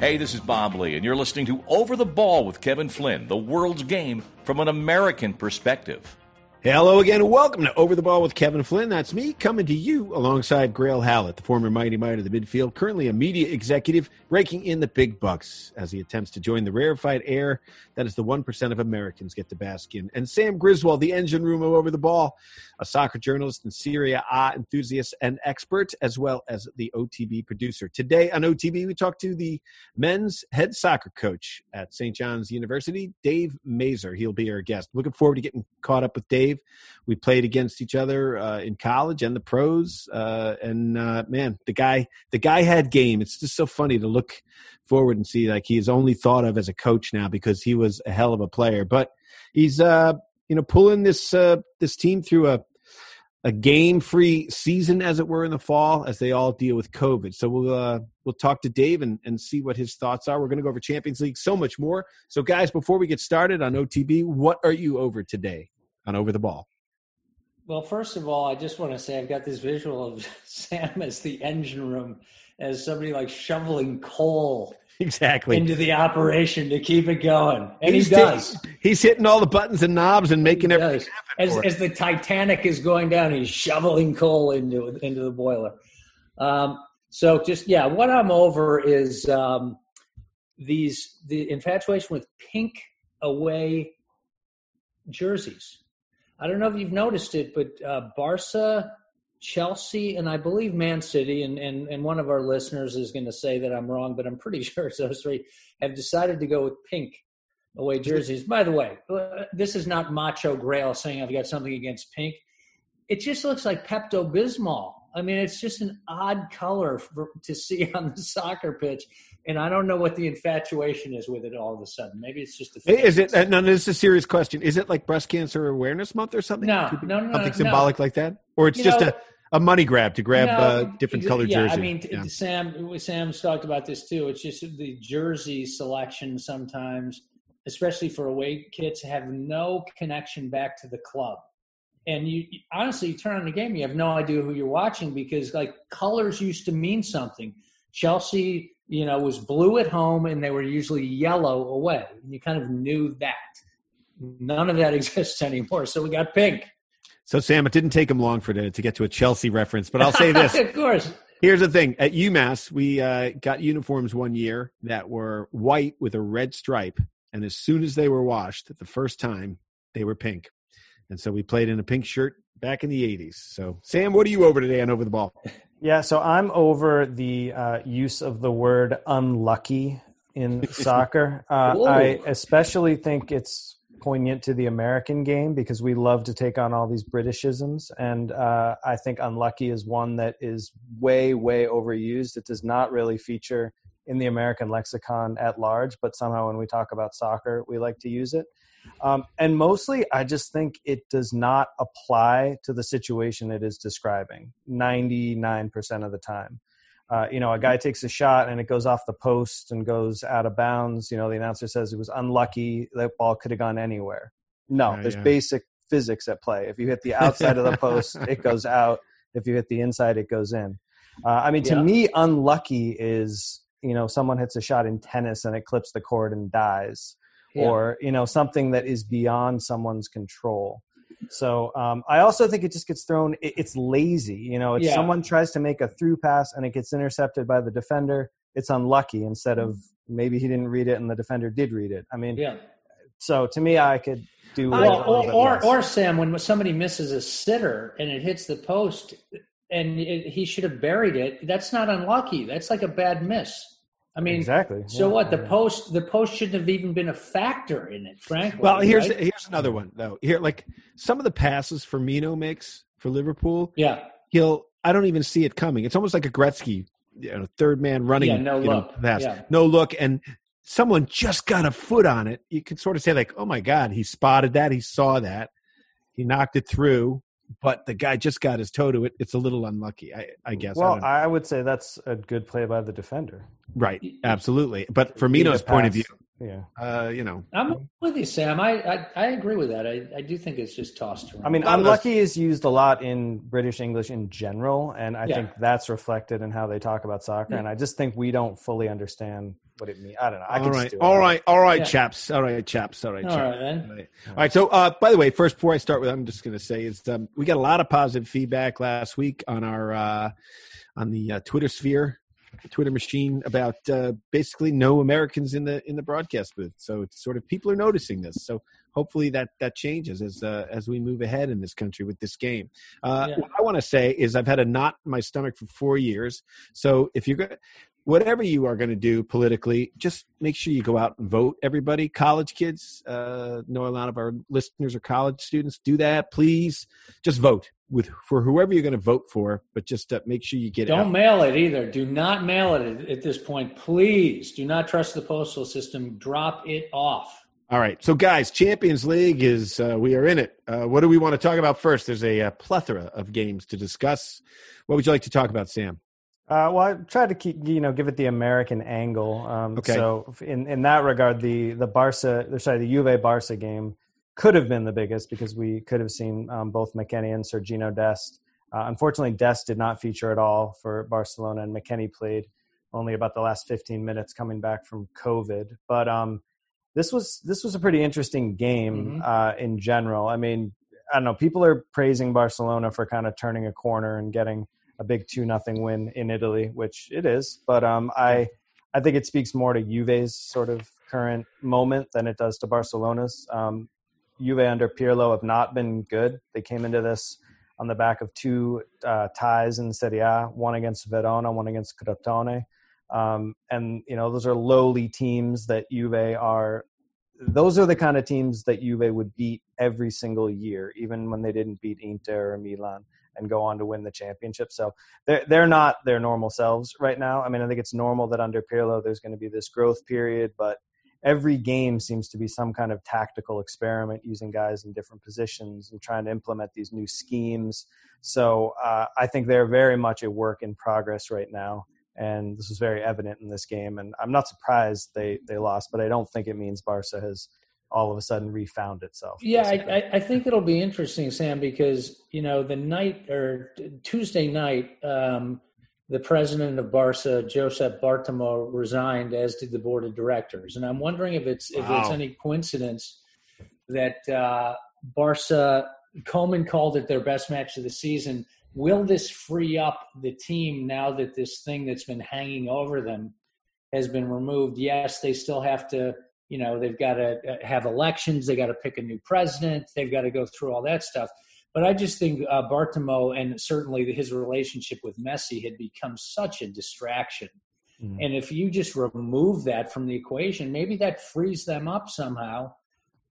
Hey, this is Bob Lee, and you're listening to Over the Ball with Kevin Flynn, the world's game from an American perspective. Hello again, welcome to Over the Ball with Kevin Flynn. That's me coming to you alongside Grayle Howlett, the former mighty might of the midfield, currently a media executive, raking in the big bucks as he attempts to join the rarefied air that is the 1% of Americans get to bask in. And Sam Griswold, the engine room of Over the Ball, a soccer journalist and Serie A enthusiast and expert, as well as the OTB producer. Today on OTB, we talk to the men's head soccer coach at St. John's University, Dave Masur. He'll be our guest. Looking forward to getting caught up with Dave. We played against each other uh, in college and the pros, uh, and uh, man, the guy, the guy had game. It's just so funny to look forward and see like he is only thought of as a coach now because he was a hell of a player. But he's uh, you know pulling this uh, this team through a a game free season as it were in the fall as they all deal with covid. So we'll uh, we'll talk to dave and, and see what his thoughts are. We're going to go over champions league so much more. So guys before we get started on otb what are you over today on over the ball well first of all i just want to say i've got this visual of sam as the engine room as somebody like shoveling coal exactly into the operation to keep it going. And he's he does. T- he's hitting all the buttons and knobs and making everything as, as, the Titanic is going down, he's shoveling coal into into the boiler. Um, so just yeah, what I'm over is um, these the infatuation with pink away jerseys. I don't know if you've noticed it, but uh, Barca Chelsea and I believe Man City, and, and, and one of our listeners is going to say that I'm wrong, but I'm pretty sure those three have decided to go with pink away jerseys. By the way, uh, this is not Macho Grayle saying I've got something against pink. It just looks like Pepto Bismol. I mean, it's just an odd color for, to see on the soccer pitch. And I don't know what the infatuation is with it all of a sudden. Maybe it's just a. Is it? No, this is a serious question. Is it like Breast Cancer Awareness Month or something? No, no, no, something symbolic no. like that, or it's you just know, a a money grab to grab uh, different colored yeah, jersey. I mean, yeah. Sam Sam's talked about this too. It's just the jersey selection sometimes, especially for away kits, have no connection back to the club. And you honestly you turn on the game, you have no idea who you're watching because like colors used to mean something. Chelsea, you know, was blue at home and they were usually yellow away. And you kind of knew that. None of that exists anymore. So we got pink. So, Sam, it didn't take him long for to, to get to a Chelsea reference, but I'll say this. of course. Here's the thing at UMass, we uh, got uniforms one year that were white with a red stripe. And as soon as they were washed the first time, they were pink. And so we played in a pink shirt back in the 80s. So, Sam, what are you over today on Over the Ball? Yeah, so I'm over the uh, use of the word unlucky in soccer. Uh, I especially think it's poignant to the American game because we love to take on all these Britishisms, and uh, I think unlucky is one that is way, way overused. It does not really feature in the American lexicon at large, but somehow when we talk about soccer, we like to use it. Um, and mostly, I just think it does not apply to the situation it is describing 99% of the time uh, you know, a guy takes a shot and it goes off the post and goes out of bounds. You know, the announcer says it was unlucky. That ball could have gone anywhere. No, there's yeah. basic physics at play. If you hit the outside of the post, it goes out. If you hit the inside, it goes in. Uh, I mean, to yeah. me, unlucky is you know someone hits a shot in tennis and it clips the cord and dies, yeah. or you know something that is beyond someone's control. So um, I also think it just gets thrown. It, it's lazy. You know, if yeah. someone tries to make a through pass and it gets intercepted by the defender, it's unlucky. Instead of maybe he didn't read it and the defender did read it. I mean, yeah. So to me, I could do well, or, or, or Sam, when somebody misses a sitter and it hits the post and it, he should have buried it, that's not unlucky. That's like a bad miss. I mean, exactly. So yeah, what? The yeah. post, the post shouldn't have even been a factor in it, frankly. Well, here's right? here's another one though. Here, like some of the passes Firmino makes for Liverpool. Yeah, he'll. I don't even see it coming. It's almost like a Gretzky, you know, third man running. Yeah, no look. Know, pass. Yeah. No look, and someone just got a foot on it. You can sort of say like, "Oh my God, he spotted that. He saw that. He knocked it through." But the guy just got his toe to it. It's a little unlucky, I, I guess. Well, I, I, would say that's a good play by the defender. Right, absolutely. But Firmino's point of view, yeah, uh, you know, I'm with you, Sam. I, I, I agree with that. I, I do think it's just tossed around. I mean, unlucky is used a lot in British English in general, and I yeah. think that's reflected in how they talk about soccer. Yeah. And I just think we don't fully understand what it means. I don't know. I all right, all right, all right, yeah. chaps. All right, chaps. All right, all chaps. right, then. All right. All right. So, uh, by the way, first before I start with, I'm just going to say is um, we got a lot of positive feedback last week on our uh, on the uh, Twitter sphere Twitter machine about uh, basically no Americans in the in the broadcast booth. So it's sort of people are noticing this. So hopefully that that changes as uh, as we move ahead in this country with this game. Uh, yeah. What I want to say is I've had a knot in my stomach for four years. So if you're going whatever you are going to do politically, just make sure you go out and vote. Everybody, college kids, uh, know a lot of our listeners are college students. Do that, please. Just vote with for whoever you're going to vote for, but just uh, make sure you get Don't it. Don't mail it either. Do not mail it at, at this point, please. Do not trust the postal system. Drop it off. All right, so guys, Champions League is uh, we are in it. Uh, what do we want to talk about first? There's a, a plethora of games to discuss. What would you like to talk about, Sam? Uh, well, I tried to keep you know give it the American angle. Um, okay. So in in that regard, the the Barca, sorry, the Juve Barca game could have been the biggest because we could have seen um, both McKennie and Sergino Dest. Uh, unfortunately, Dest did not feature at all for Barcelona, and McKennie played only about the last 15 minutes coming back from COVID. But um, this was this was a pretty interesting game mm-hmm. uh, in general. I mean, I don't know. People are praising Barcelona for kind of turning a corner and getting a big two nothing win in Italy, which it is. But um, I I think it speaks more to Juve's sort of current moment than it does to Barcelona's. Um, Juve under Pirlo have not been good. They came into this on the back of two uh, ties in Serie A, one against Verona, one against Crotone. Um, and you know those are lowly teams that Juve are. Those are the kind of teams that Juve would beat every single year, even when they didn't beat Inter or Milan and go on to win the championship. So they're they're not their normal selves right now. I mean, I think it's normal that under Pirlo there's going to be this growth period, but every game seems to be some kind of tactical experiment using guys in different positions and trying to implement these new schemes. So uh, I think they're very much a work in progress right now. And this was very evident in this game. And I'm not surprised they, they lost, but I don't think it means Barca has all of a sudden refound itself. Yeah, I, I, think it'll be interesting, Sam, because you know the night or Tuesday night, um, the president of Barca, Josep Bartomeu, resigned, as did the board of directors, and I'm wondering if it's if wow. it's any coincidence that uh, Barca Koeman called it their best match of the season. Will this free up the team now that this thing that's been hanging over them has been removed? Yes, they still have to you know they've got to uh, have elections they got to pick a new president they've got to go through all that stuff. But i just think uh, bartomeu and certainly his relationship with messi had become such a distraction. Mm. and if you just remove that from the equation maybe that frees them up somehow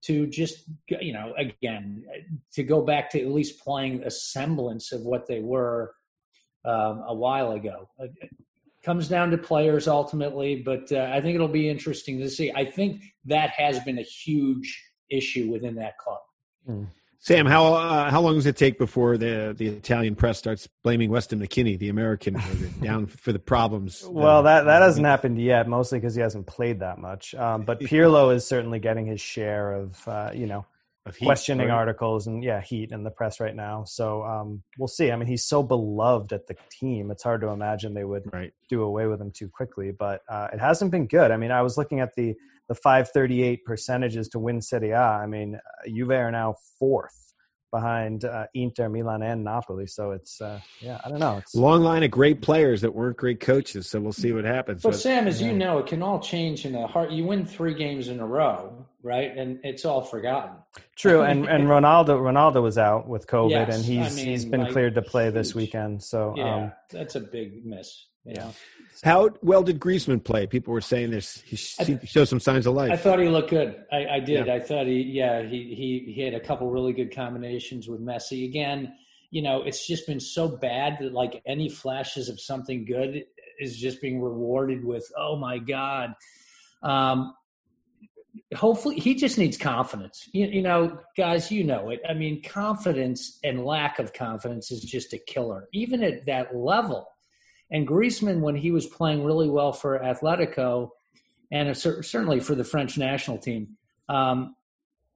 to just you know again to go back to at least playing a semblance of what they were um, a while ago comes down to players ultimately, but uh, I think it'll be interesting to see. I think that has been a huge issue within that club. Mm. Sam, how uh, how long does it take before the the Italian press starts blaming Weston McKennie, the American, down for the problems? Well, that that hasn't happened yet, mostly because he hasn't played that much. Um, but Pirlo is certainly getting his share of uh, you know heat, questioning right? articles and yeah, heat in the press right now. So um, we'll see. I mean, he's so beloved at the team; it's hard to imagine they would right. do away with him too quickly. But uh, it hasn't been good. I mean, I was looking at the the 538 percentages to win Serie A. I mean, uh, Juve are now fourth behind uh, Inter, Milan, and Napoli. So it's uh, yeah, I don't know. It's long line of great players that weren't great coaches. So we'll see what happens. But, but Sam, as yeah. you know, it can all change in a heart. You win three games in a row, right? And it's all forgotten. True, and and Ronaldo Ronaldo was out with COVID, yes, and he's I mean, he's been like, cleared to play huge. this weekend. So yeah, um, that's a big miss. Yeah. How well did Griezmann play? People were saying this. He showed some signs of life. I thought he looked good. I, I did. Yeah. I thought he, yeah, he, he he had a couple really good combinations with Messi. Again, you know, it's just been so bad that like any flashes of something good is just being rewarded with, oh my god. Um, hopefully, he just needs confidence. You, you know, guys, you know it. I mean, confidence and lack of confidence is just a killer, even at that level and Griezmann, when he was playing really well for Atletico, and certainly for the French national team, um,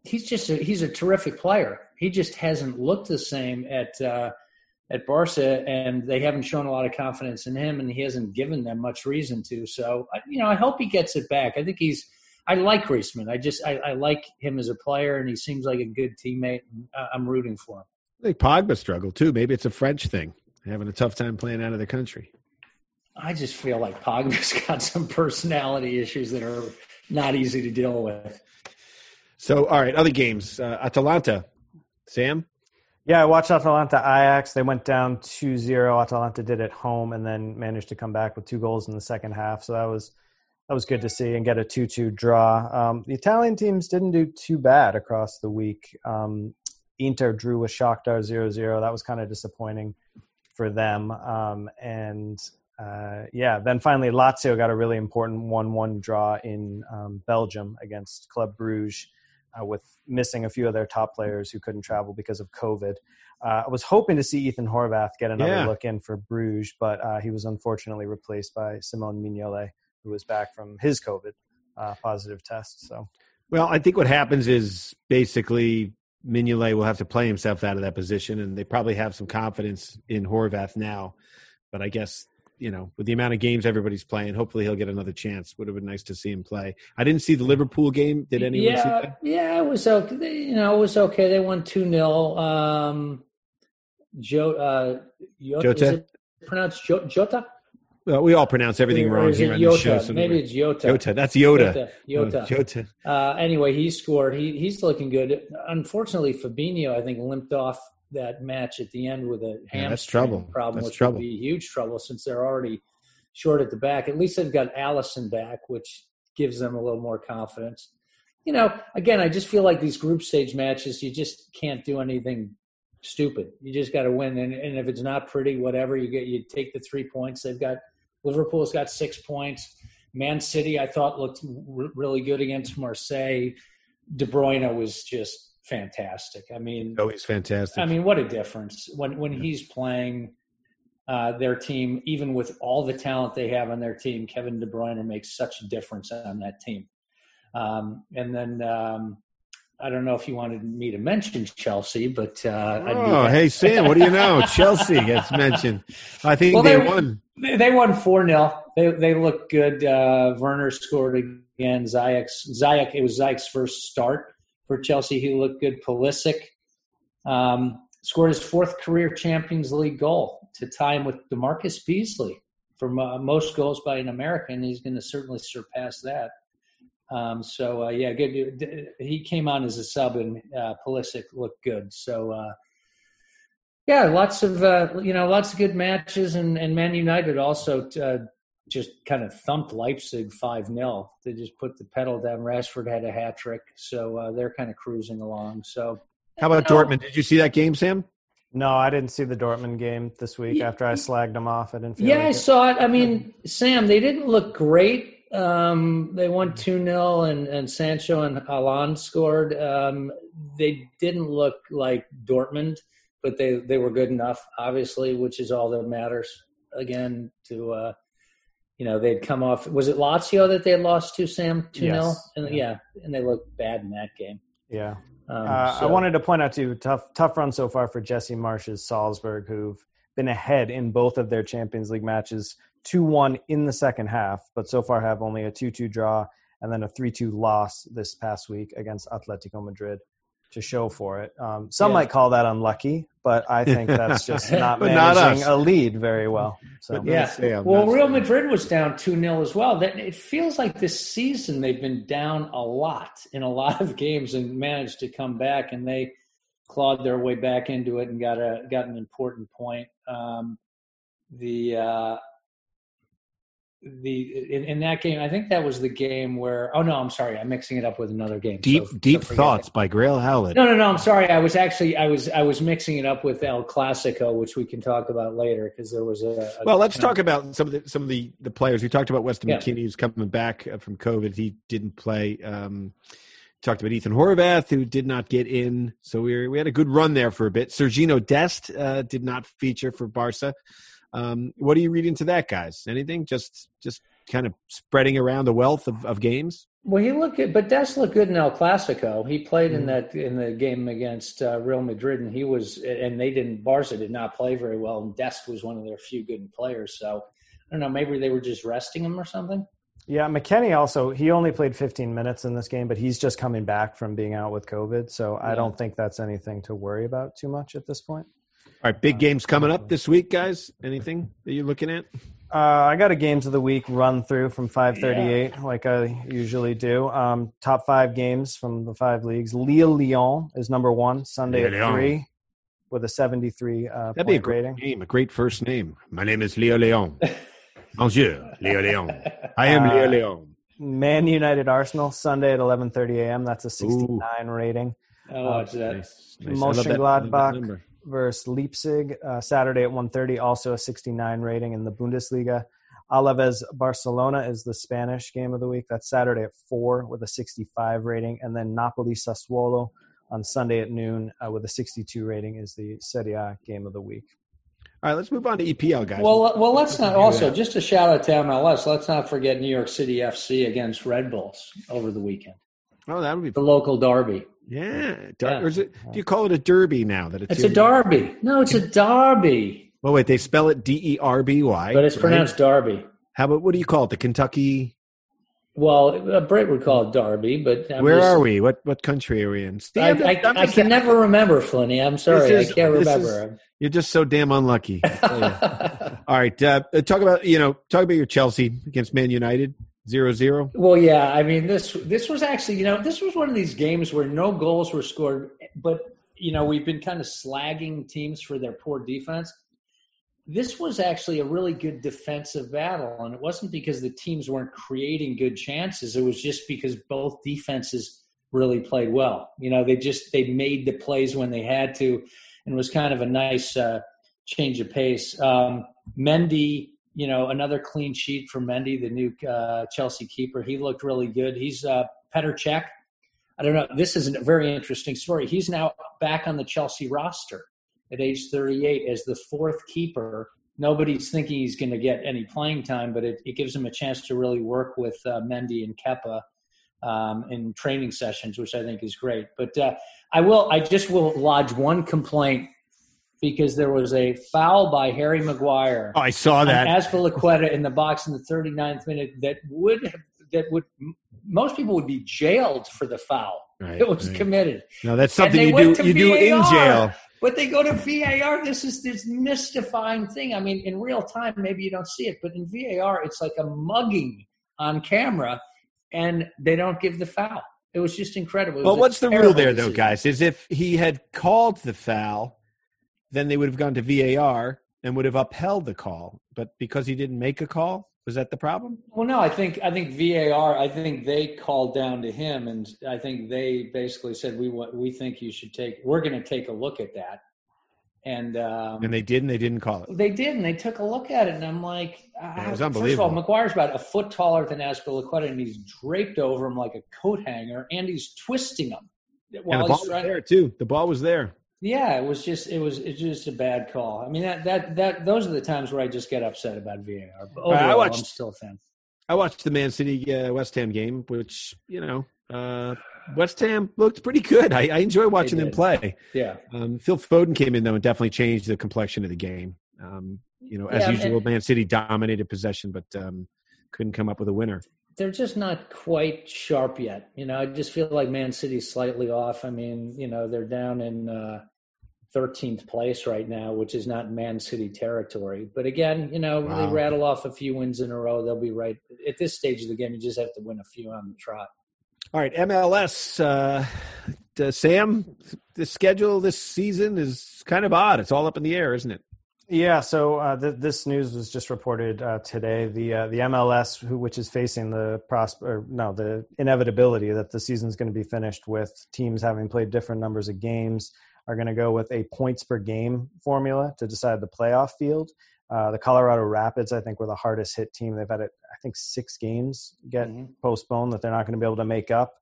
he's just a, he's a terrific player. He just hasn't looked the same at uh, at Barca, and they haven't shown a lot of confidence in him, and he hasn't given them much reason to. So, you know, I hope he gets it back. I think he's. I like Griezmann. I just I, I like him as a player, and he seems like a good teammate. And I'm rooting for him. I think Pogba struggled too. Maybe it's a French thing, having a tough time playing out of the country. I just feel like Pogba's got some personality issues that are not easy to deal with. So, all right, other games. Uh, Atalanta, Sam. Yeah, I watched Atalanta Ajax. They went down 2-0. Atalanta did it home and then managed to come back with two goals in the second half. So that was that was good to see and get a 2-2 draw. Um, the Italian teams didn't do too bad across the week. Um, Inter drew with Shakhtar 0-0. That was kind of disappointing for them. Um, and uh, yeah, then finally Lazio got a really important 1-1 draw in um, Belgium against Club Bruges uh, with missing a few of their top players who couldn't travel because of COVID. Uh, I was hoping to see Ethan Horvath get another yeah. look in for Bruges, but uh, he was unfortunately replaced by Simone Mignolet, who was back from his COVID uh, positive test. So, well, I think what happens is basically Mignolet will have to play himself out of that position, and they probably have some confidence in Horvath now. But I guess you know, with the amount of games everybody's playing, hopefully he'll get another chance. Would have been nice to see him play. I didn't see the Liverpool game. Did anyone yeah, see that? Yeah, it was okay. You know, it was okay. They won 2 0. Um, Joe, uh, Jota, Jota? Is it pronounced Jota? Well, we all pronounce everything wrong here on the show. So Maybe it's Yota. Yota. That's Yoda. Yota. Jota. Oh, uh, anyway, he scored. He he's looking good. Unfortunately, Fabinho, I think, limped off that match at the end with a hamstring yeah, that's trouble. problem, that's which trouble. would be huge trouble since they're already short at the back. At least they've got Alisson back, which gives them a little more confidence. You know, again, I just feel like these group stage matches, you just can't do anything stupid. You just got to win, and, and if it's not pretty, whatever you get, you take the three points. They've got Liverpool's got six points. Man City, I thought looked r- really good against Marseille. De Bruyne was just fantastic. I mean, oh, he's fantastic. I mean, what a difference when when he's playing uh, their team, even with all the talent they have on their team, Kevin De Bruyne makes such a difference on that team. Um, and then um, I don't know if you wanted me to mention Chelsea, but uh, oh, hey Sam, what do you know? Chelsea gets mentioned. I think well, they, they, won. They won four 0 They they look good. Uh, Werner scored again. Ziyech Ziyech. It was Ziyech's first start for Chelsea. He looked good. Pulisic. Um, scored his fourth career Champions League goal to tie him with DaMarcus Beasley for most goals by an American. He's going to certainly surpass that. Um, so uh, yeah, good. He came on as a sub, and uh, Pulisic looked good. So uh, yeah, lots of uh, you know, lots of good matches, and and Man United also uh, just kind of thumped Leipzig five 0 They just put the pedal down. Rashford had a hat trick, so uh, they're kind of cruising along. So how about Dortmund? Did you see that game, Sam? No, I didn't see the Dortmund game this week. Yeah. After I slagged them off, I didn't. yeah, like I saw it. I mean, Sam, they didn't look great. Um, they won two 0 and and Sancho and Haaland scored. Um, they didn't look like Dortmund, but they they were good enough, obviously, which is all that matters. Again, to uh, you know, they'd come off. Was it Lazio that they had lost to Sam two 0 yes. And yeah. yeah, and they looked bad in that game. Yeah, um, uh, so. I wanted to point out to tough tough run so far for Jesse Marsch's Salzburg, who've been ahead in both of their Champions League matches, two one in the second half, but so far have only a two two draw and then a three two loss this past week against Atletico Madrid to show for it. Um, some yeah. might call that unlucky, but I think that's just not managing not a lead very well. So yeah, well, Real Madrid was down two 0 as well. That it feels like this season they've been down a lot in a lot of games and managed to come back, and they clawed their way back into it and got a got an important point. Um, the uh, the in, in, that game, I think that was the game where. Oh no, I'm sorry, I'm mixing it up with another game. Deep so, deep so thoughts by Grayle Howlett. No, no, no. I'm sorry. I was actually I was I was mixing it up with El Clasico, which we can talk about later because there was a. a well, let's talk about some of the some of the the players. We talked about Weston yeah. McKennie, who's coming back uh, from COVID. He didn't play. Um, talked about Ethan Horvath, who did not get in. So we were, we had a good run there for a bit. Sergino Dest uh, did not feature for Barca. Um, what do you read into that, guys? Anything? Just just kind of spreading around the wealth of, of games? Well, he looked good, but Dest looked good in El Clasico. He played mm in that in the game against uh, Real Madrid, and he was, and they didn't. Barca did not play very well, and Dest was one of their few good players. So I don't know, maybe they were just resting him or something. Yeah, McKennie also he only played 15 minutes in this game, but he's just coming back from being out with COVID, so yeah. I don't think that's anything to worry about too much at this point. All right, big uh, games coming up this week, guys. Anything that you're looking at? Uh, I got a games of the week run through from 538, yeah. like I usually do. Um, top five games from the five leagues. Lille Lyon is number one Sunday Lille at Lyon. three with a 73 uh, That'd be a great rating. name, a great first name. My name is Leo Leon. Bonjour, Leo Leon. I am uh, Leo Leon. Man United Arsenal Sunday at 11:30 a.m. That's a 69 Ooh. rating. Oh, uh, that. Nice, nice. Mönchengladbach versus Leipzig uh, Saturday at 1:30, also a 69 rating in the Bundesliga. Alaves Barcelona is the Spanish game of the week. That's Saturday at four with a 65 rating, and then Napoli Sassuolo on Sunday at noon uh, with a 62 rating is the Serie A game of the week. All right, let's move on to EPL, guys. Well, well, let's not also just a shout out to MLS. Let's not forget New York City FC against Red Bulls over the weekend. Oh, that would be the local derby. Yeah, Dar- yeah. Or is it? Do you call it a derby now? That it's, it's a derby. No, it's a derby. Well, wait, they spell it D E R B Y, but it's pronounced right? Derby. How about what do you call it? The Kentucky. Well, a Brit would call it Derby, but I'm where just, are we? What what country are we in? I, I, I can never remember, Flinny. I'm sorry, is, I can't remember. Is, you're just so damn unlucky. All right, uh, talk about you know talk about your Chelsea against Man United. Zero zero. Well, yeah. I mean, this this was actually, you know, this was one of these games where no goals were scored, but you know, we've been kind of slagging teams for their poor defense. This was actually a really good defensive battle, and it wasn't because the teams weren't creating good chances. It was just because both defenses really played well. You know, they just they made the plays when they had to, and was kind of a nice uh, change of pace. Um, Mendy you know, another clean sheet for Mendy, the new uh, Chelsea keeper. He looked really good. He's uh, Petr Cech. I don't know. This is a very interesting story. He's now back on the Chelsea roster at age 38 as the fourth keeper. Nobody's thinking he's going to get any playing time, but it, it, gives him a chance to really work with uh, Mendy and Kepa um, in training sessions, which I think is great. But uh, I will, I just will lodge one complaint because there was a foul by Harry Maguire. Oh, I saw that. Azpilicueta in the box in the 39th minute that would have, that would most people would be jailed for the foul. Right, it was right. committed. No, that's something you do you do in jail. But they go to VAR. This is this mystifying thing. I mean, in real time, maybe you don't see it, but in VAR, it's like a mugging on camera, and they don't give the foul. It was just incredible. Well, what's the rule there, though, guys? Is if he had called the foul, then they would have gone to VAR and would have upheld the call. But because he didn't make a call, was that the problem? Well, no. I think I think VAR. I think they called down to him, and I think they basically said, "We we think you should take. We're going to take a look at that." And um, and they did, and they didn't call it. They did, and they took a look at it, and I'm like, yeah, it was unbelievable. First of all, Maguire's about a foot taller than Azpilicueta, and he's draped over him like a coat hanger, and he's twisting him. While and the ball was there too. The ball was there. Yeah, it was just it was it's just a bad call. I mean that that that those are the times where I just get upset about VAR. But overall, I watched, I'm still a fan. I watched the Man City uh, West Ham game, which you know uh, West Ham looked pretty good. I, I enjoy watching them play. Yeah. Um, Phil Foden came in though and definitely changed the complexion of the game. Um, you know, as yeah, usual, Man City dominated possession, but um, couldn't come up with a winner they're just not quite sharp yet. You know, I just feel like Man City's slightly off. I mean, you know, they're down in uh, 13th place right now, which is not Man City territory. But again, you know, wow. they rattle off a few wins in a row. They'll be right at this stage of the game. You just have to win a few on the trot. All right, MLS. Uh, Sam, the schedule this season is kind of odd. It's all up in the air, isn't it? Yeah, so uh, th- this news was just reported uh, today. The uh, the MLS, who, which is facing the prosper, or no, the inevitability that the season is going to be finished with teams having played different numbers of games, are going to go with a points per game formula to decide the playoff field. Uh, the Colorado Rapids, I think, were the hardest hit team. They've had, it, I think, six games get mm-hmm. postponed that they're not going to be able to make up.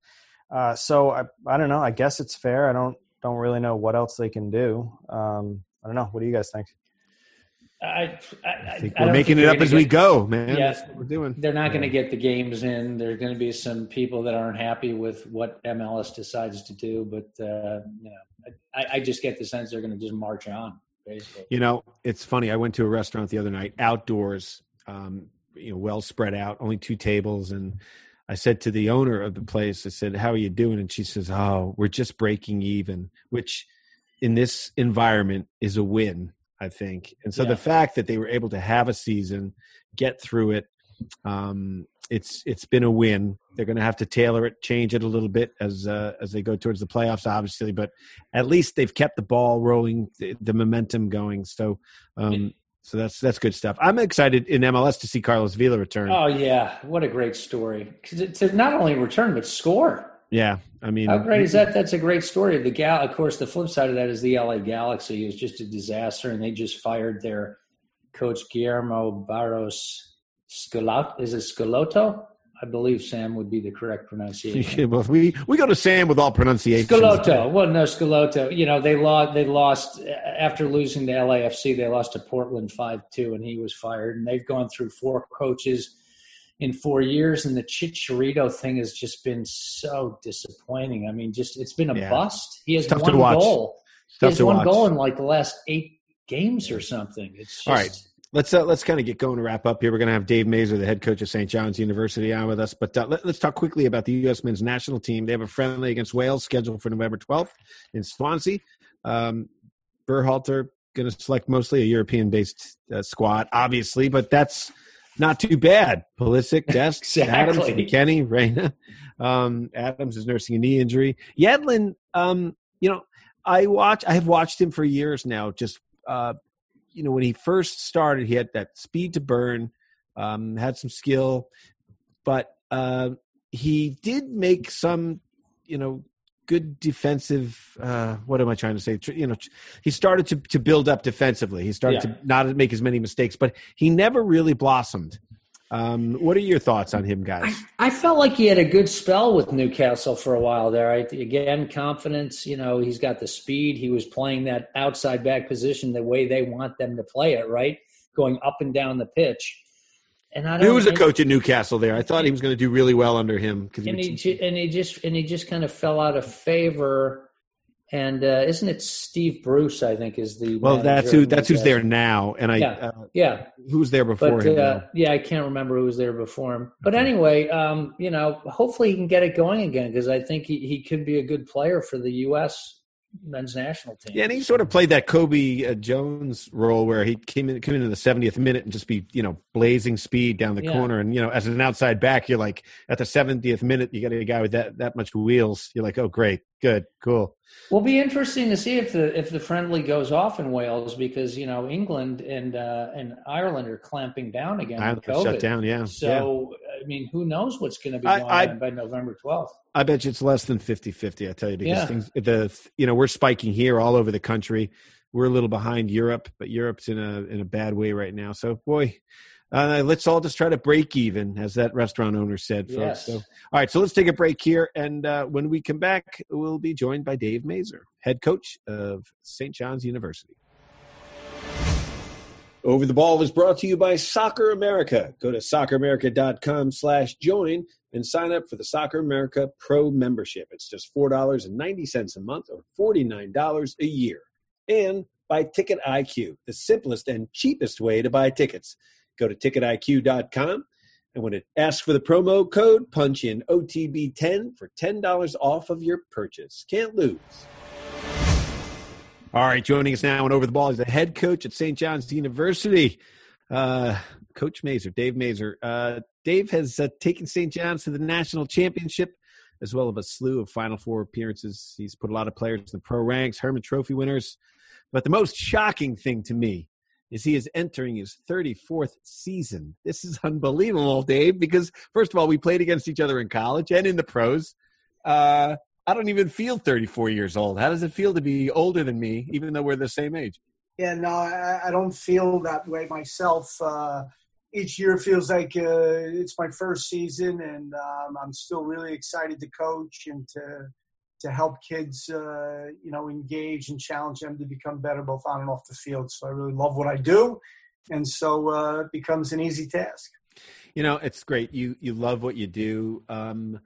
Uh, so I, I don't know. I guess it's fair. I don't don't really know what else they can do. Um, I don't know. What do you guys think? I, I, I think we're making it up as get, we go, man. Yeah, what we're doing. They're not going to get the games in. There are going to be some people that aren't happy with what MLS decides to do, but uh, you know, I, I just get the sense they're going to just march on. Basically. You know, it's funny. I went to a restaurant the other night, outdoors, um, you know, well spread out, only two tables, and I said to the owner of the place, I said, "How are you doing?" And she says, "Oh, we're just breaking even," which in this environment is a win I think. And so yeah. the fact that they were able to have a season, get through it, um, it's it's been a win. They're going to have to tailor it, change it a little bit as uh, as they go towards the playoffs, obviously. But at least they've kept the ball rolling, the, the momentum going. So. Um, so that's that's good stuff. I'm excited in MLS to see Carlos Vela return. Oh yeah, what a great story! Because to not only return but score. Yeah, I mean, how great is that? That's a great story. The gal, of course, the flip side of that is the LA Galaxy is just a disaster, and they just fired their coach Guillermo Barros Schelotto. Is it Scalotto? I believe Sam would be the correct pronunciation. well, we we go to Sam with all pronunciations. Scalotto. Well, no, Scalotto. You know, they lost. They lost after losing to LAFC. They lost to Portland five two, and he was fired. And they've gone through four coaches in four years, and the Chicharito thing has just been so disappointing. I mean, just it's been a yeah. bust. He has one goal. He has one watch. goal in like the last eight games or something. It's just, all right. Let's uh, let's kind of get going to wrap up here. We're going to have Dave Masur, the head coach of St. John's University, on with us. But uh, let, us talk quickly about the U.S. men's national team. They have a friendly against Wales scheduled for November 12th in Swansea. Um, Berhalter going to select mostly a European-based uh, squad, obviously, but that's not too bad. Pulisic, Dest, exactly. Adams, McKennie, Reyna. Um, Adams is nursing a knee injury. Yedlin, um, you know, I watch. I have watched him for years now. Just uh, you know, when he first started, he had that speed to burn, um, had some skill, but uh, he did make some, you know, good defensive. Uh, what am I trying to say? You know, he started to to build up defensively. He started yeah. to not make as many mistakes, but he never really blossomed. Um, what are your thoughts on him, guys? I, I, felt like he had a good spell with Newcastle for a while there. I, again, confidence. You know, he's got the speed. He was playing that outside back position the way they want them to play it, right? Going up and down the pitch. And I don't. He was a coach at Newcastle there. I thought he was going to do really well under him. And he, he and he just and he just kind of fell out of favor. And uh, isn't it Steve Bruce? I think is the well. That's who. That's who's there now. And I. Yeah. Uh, yeah. Who was there before but, him? Uh, yeah, I can't remember who was there before him. But anyway, um, you know, hopefully he can get it going again because I think he, he could be a good player for the U.S men's national team. Yeah, and he sort of played that Cobi uh, Jones role where he came in, came in in the 70th minute and just be, you know, blazing speed down the yeah. corner. And, you know, as an outside back, you're like, at the 70th minute, you got a guy with that, that much wheels. You're like, oh, great, good, cool. Will be interesting to see if the if the friendly goes off in Wales because you know England and uh, and Ireland are clamping down again. Ireland shut down, yeah. So. I mean, who knows what's going to be going I, I, on by November 12th? I bet you it's less than 50-50, I tell you, because yeah. things the you know, we're spiking here all over the country. We're a little behind Europe, but Europe's in a in a bad way right now. So boy, uh, let's all just try to break even, as that restaurant owner said, folks. Yes. So, all right, so let's take a break here, and uh, when we come back, we'll be joined by Dave Masur, head coach of St. John's University. Over the Ball is brought to you by Soccer America. Go to socceramerica.com slash join and sign up for the Soccer America Pro membership. It's just $4.90 a month or $49 a year. And by Ticket IQ, the simplest and cheapest way to buy tickets. Go to ticketiq.com and when it asks for the promo code, punch in OTB10 for $10 off of your purchase. Can't lose. All right, joining us now and over the ball is the head coach at St. John's University, uh, Coach Masur, Dave Masur. Uh, Dave has uh, taken St. John's to the national championship, as well as a slew of Final Four appearances. He's put a lot of players in the pro ranks, Hermann Trophy winners. But the most shocking thing to me is he is entering his 34th season. This is unbelievable, Dave, because first of all, we played against each other in college and in the pros. Uh, I don't even feel 34 years old. How does it feel to be older than me, even though we're the same age? Yeah, no, I, I don't feel that way myself. Uh, each year feels like uh, it's my first season, and um, I'm still really excited to coach and to to help kids, uh, you know, engage and challenge them to become better both on and off the field. So I really love what I do, and so uh, it becomes an easy task. You know, it's great. You you love what you do. Um,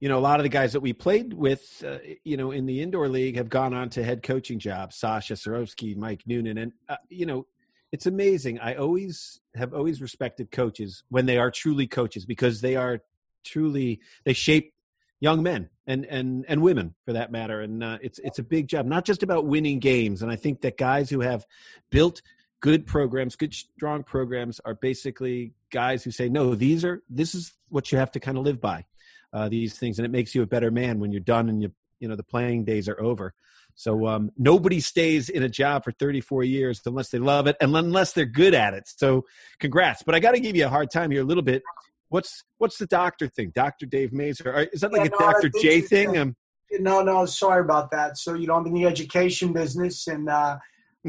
you know, a lot of the guys that we played with, uh, you know, in the indoor league have gone on to head coaching jobs. Sasho Cirovski, Mike Noonan, and uh, you know, it's amazing. I always have always respected coaches when they are truly coaches because they are truly they shape young men and and and women for that matter. And uh, it's it's a big job, not just about winning games. And I think that guys who have built good programs, good strong programs, are basically guys who say, no, these are this is what you have to kind of live by uh, these things, and it makes you a better man when you're done and you you know the playing days are over. So um, nobody stays in a job for 34 years unless they love it and unless they're good at it. So congrats. But I got to give you a hard time here a little bit. What's what's the doctor thing, Doctor Dave Masur? Is that like yeah, a no, Doctor J thing? Um, no, no, sorry about that. So you know, I'm in the education business, and uh,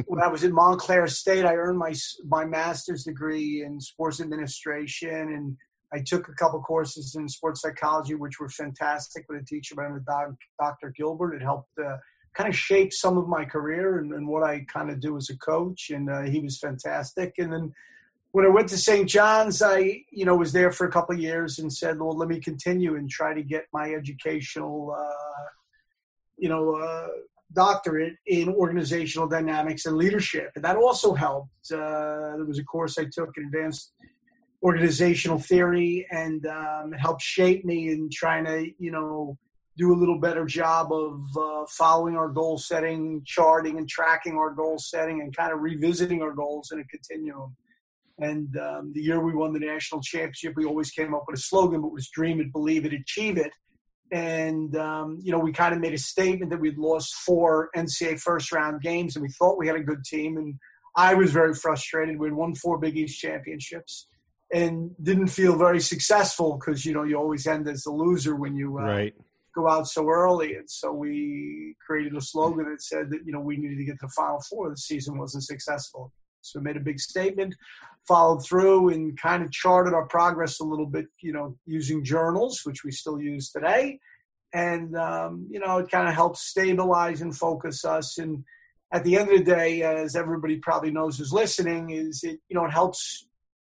when I was at Montclair State, I earned my my master's degree in sports administration and I took a couple courses in sports psychology, which were fantastic with a teacher by the name Dr. Gilbert. It helped uh, kind of shape some of my career and, and what I kind of do as a coach. And uh, he was fantastic. And then when I went to St. John's, I you know was there for a couple of years and said, well, let me continue and try to get my educational, uh, you know, uh, doctorate in organizational dynamics and leadership. And that also helped. Uh, there was a course I took, in advanced organizational theory and um, it helped shape me in trying to you know do a little better job of uh, following our goal setting charting and tracking our goal setting and kind of revisiting our goals in a continuum. And um, the year we won the national championship we always came up with a slogan but was dream it believe it achieve it. And um, you know we kind of made a statement that we'd lost four ncaa first round games and we thought we had a good team and i was very frustrated. We'd won four big east championships and didn't feel very successful because you know you always end as a loser when you uh, right. go out so early. And so we created a slogan that said that you know we needed to get to the final four. The season wasn't successful, so we made a big statement, followed through, and kind of charted our progress a little bit. You know, using journals, which we still use today, and um, you know it kind of helps stabilize and focus us and. At the end of the day, as everybody probably knows who's listening, is it you know it helps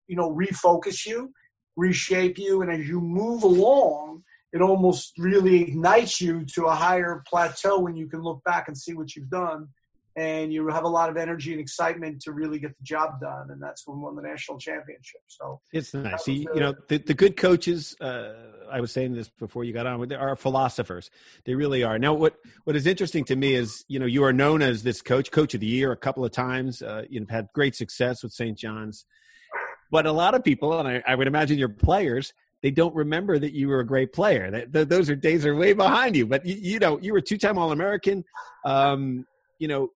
you know refocus you reshape you and as you move along it almost really ignites you to a higher plateau when you can look back and see what you've done and you have a lot of energy and excitement to really get the job done and that's when we won the national championship. So it's nice. See, you know the, the good coaches uh, i was saying this before you got on with are philosophers. They really are. Now what what is interesting to me is you know you are known as this coach coach of the year a couple of times uh, you've had great success with st john's but a lot of people, and I, I would imagine your players, they don't remember that you were a great player. That, those are days are way behind you. But you, you know, you were two-time All-American. Um, you know,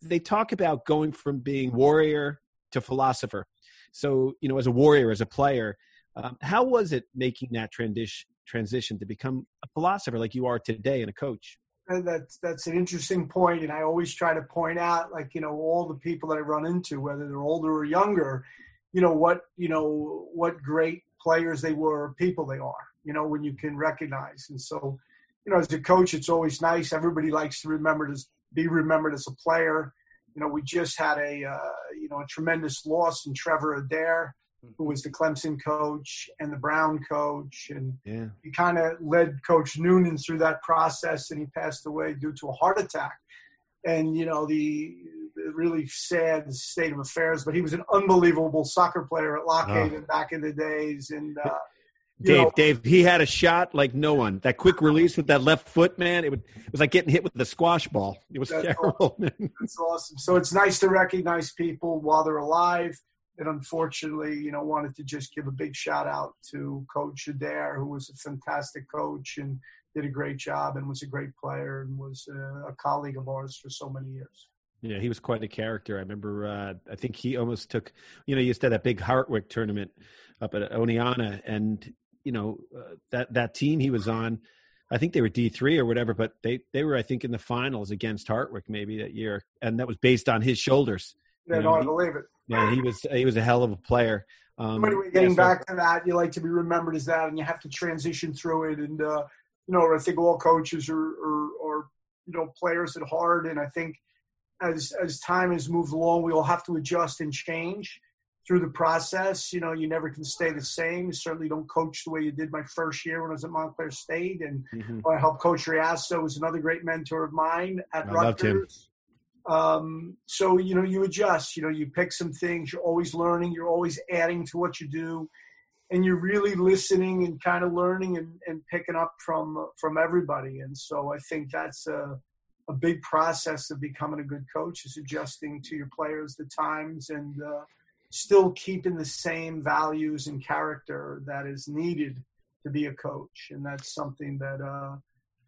they talk about going from being warrior to philosopher. So, you know, as a warrior, as a player, um, how was it making that transition transition to become a philosopher like you are today and a coach? And that's that's an interesting point, and I always try to point out, like you know, all the people that I run into, whether they're older or younger, you know what you know what great players they were, people they are. You know when you can recognize, and so you know as a coach, it's always nice. Everybody likes to remember to be remembered as a player. You know we just had a uh, you know a tremendous loss in Trevor Adair, who was the Clemson coach and the Brown coach, and yeah. he kind of led Coach Noonan through that process, and he passed away due to a heart attack. And you know the really sad state of affairs. But he was an unbelievable soccer player at Lockhaven oh. back in the days, and. Uh, Dave, know, Dave, he had a shot like no one. That quick release with that left foot, man, it, would, it was like getting hit with the squash ball. It was terrible. Awesome. That's awesome. So it's nice to recognize people while they're alive. And unfortunately, you know, wanted to just give a big shout out to Coach Adair, who was a fantastic coach and did a great job and was a great player and was a, a colleague of ours for so many years. Yeah, he was quite a character. I remember. Uh, I think he almost took. You know, he used to have that big Hartwick tournament up at Oneonta, and you know uh, that that team he was on. I think they were D three or whatever, but they they were I think in the finals against Hartwick maybe that year, and that was based on his shoulders. Yeah, you know, no, I believe it. Yeah, he was he was a hell of a player. Um, anyway, getting yeah, so, back to that, you like to be remembered as that, and you have to transition through it. And uh, you know, I think all coaches are, are, are you know players at heart, and I think as as time has moved along, we will have to adjust and change. through the process. You know, you never can stay the same. You certainly don't coach the way you did my first year when I was at Montclair State, and mm-hmm. I helped Coach Reasso, was another great mentor of mine at I Rutgers. Um, so you know, you adjust. You know, you pick some things. You're always learning. You're always adding to what you do, and you're really listening and kind of learning and, and picking up from from everybody. And so I think that's a a big process of becoming a good coach is adjusting to your players, the times, and uh, still keeping the same values and character that is needed to be a coach. And that's something that uh,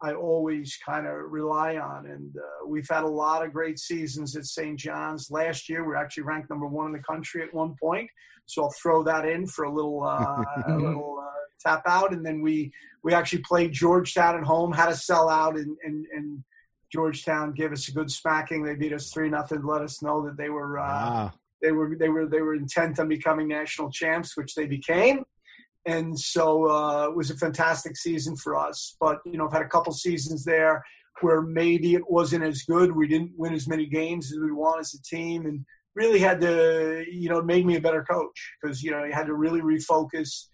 I always kind of rely on. And uh, we've had a lot of great seasons at St. John's. Last year, we are actually ranked number one in the country at one point. So I'll throw that in for a little, uh, a little uh, tap out. And then we we actually played Georgetown at home, had a sellout, and and, and Georgetown gave us a good smacking. They beat us three nothing. Let us know that they were uh, wow they were they were they were intent on becoming national champs, which they became. And so uh, it was a fantastic season for us. But you know, I've had a couple seasons there where maybe it wasn't as good. We didn't win as many games as we want as a team, and really had to you know made me a better coach because you know you had to really refocus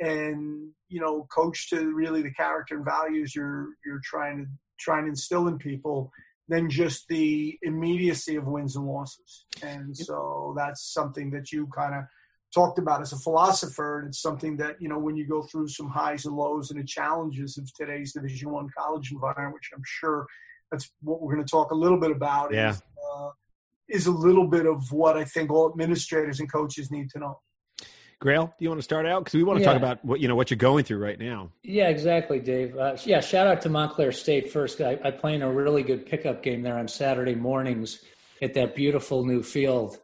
and you know coach to really the character and values you're you're trying to trying to instill in people than just the immediacy of wins and losses. And so that's something that you kind of talked about as a philosopher and it's something that you know when you go through some highs and lows and the challenges of today's division one college environment which i'm sure that's what we're going to talk a little bit about yeah. is, uh, is a little bit of what i think all administrators and coaches need to know Grayle, do you want to start out? Because we want to yeah. talk about what you know what you're going through right now. Yeah, exactly, Dave. Uh, yeah, shout out to Montclair State first. I, I play in a really good pickup game there on Saturday mornings at that beautiful new field.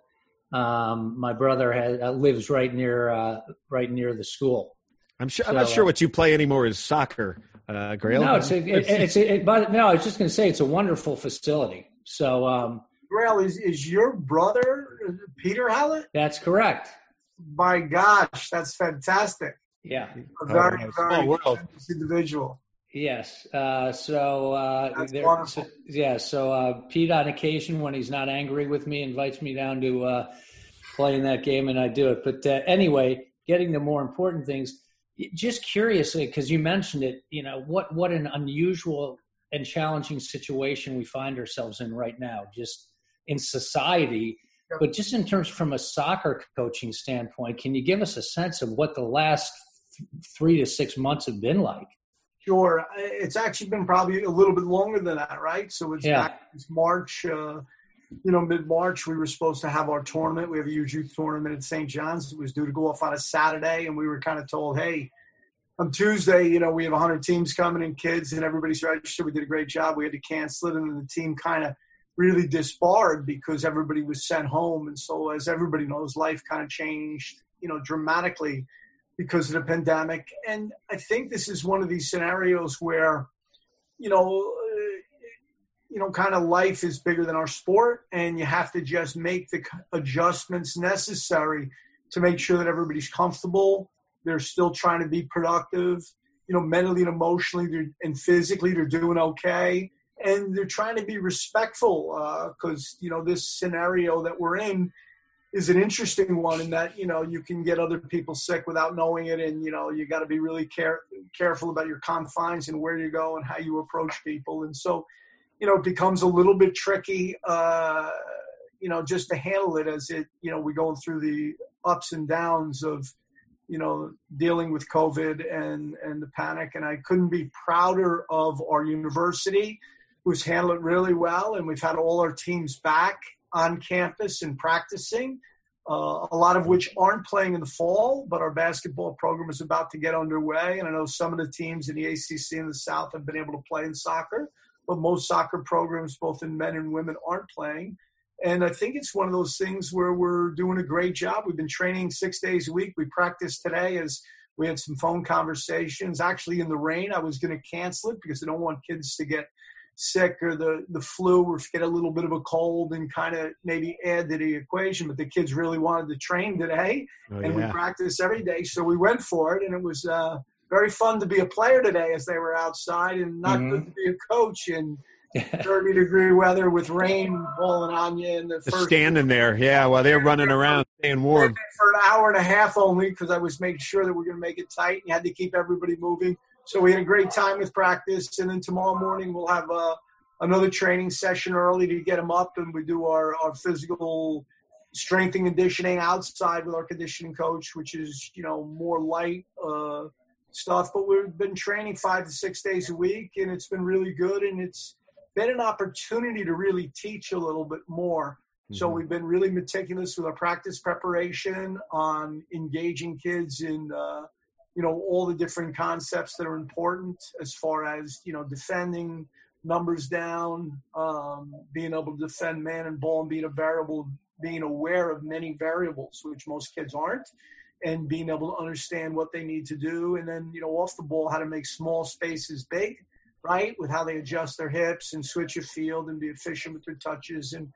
Um, my brother has, uh, lives right near uh, right near the school. I'm sure. So, I'm not sure uh, what you play anymore is soccer, uh, Grayle. No, it's a, it, it's a, it, but no. I was just going to say it's a wonderful facility. So, um, Grayle, is is your brother Peter Howlett? That's correct my gosh, that's fantastic. Yeah. A very, oh, very world. individual. Yes. Uh, so, uh, there, so, yeah. So uh, Pete, on occasion, when he's not angry with me, invites me down to uh, play in that game, and I do it. But uh, anyway, getting to more important things. Just curiously, because you mentioned it, you know what what an unusual and challenging situation we find ourselves in right now, just in society but just in terms from a soccer coaching standpoint, can you give us a sense of what the last three to six months have been like? Sure. It's actually been probably a little bit longer than that, right? So it's yeah. back it's March, uh, you know, mid March. We were supposed to have our tournament. We have a huge youth tournament at St. John's. It was due to go off on a Saturday, and we were kind of told, hey, on Tuesday, you know, we have 100 teams coming and kids, and everybody's registered. We did a great job. We had to cancel it, and the team kind of really disbarred because everybody was sent home. And so, as everybody knows, life kind of changed, you know, dramatically because of the pandemic. And I think this is one of these scenarios where, you know, uh, you know, kind of life is bigger than our sport, and you have to just make the adjustments necessary to make sure that everybody's comfortable. They're still trying to be productive, you know, mentally and emotionally and physically, they're doing okay and they're trying to be respectful because uh, you know this scenario that we're in is an interesting one in that you know you can get other people sick without knowing it and you know you got to be really care- careful about your confines and where you go and how you approach people. And so you know it becomes a little bit tricky uh, you know just to handle it as it you know we're going through the ups and downs of you know dealing with covid and and the panic. And i couldn't be prouder of our university who's handled it really well, and we've had all our teams back on campus and practicing. Uh, a lot of which aren't playing in the fall, but our basketball program is about to get underway. And I know some of the teams in the ACC in the South have been able to play in soccer, but most soccer programs, both in men and women, aren't playing. And I think it's one of those things where we're doing a great job. We've been training six days a week. We practiced today as we had some phone conversations. Actually, in the rain, I was going to cancel it because I don't want kids to get sick or the, the flu or get a little bit of a cold and kind of maybe add to the equation. But the kids really wanted to train today oh, and yeah. we practice every day. So we went for it and it was uh, very fun to be a player today as they were outside and not mm-hmm. good to be a coach. And, 30 degree weather with rain falling on you in the Just first standing there, yeah, while they're running around, staying warm. for an hour and a half only because I was making sure that we are going to make it tight. You had to keep everybody moving. So we had a great time with practice, and then tomorrow morning we'll have uh, another training session early to get them up, and we do our, our physical strength and conditioning outside with our conditioning coach, which is you know more light uh, stuff. But we've been training five to six days a week, and it's been really good, and it's been an opportunity to really teach a little bit more. So Mhm. we've been really meticulous with our practice preparation on engaging kids in, uh, you know, all the different concepts that are important as far as you know defending, numbers down, um, being able to defend man and ball, and being a variable, being aware of many variables, which most kids aren't, and being able to understand what they need to do, and then you know off the ball how to make small spaces big, right, with how they adjust their hips and switch a field and be efficient with their touches and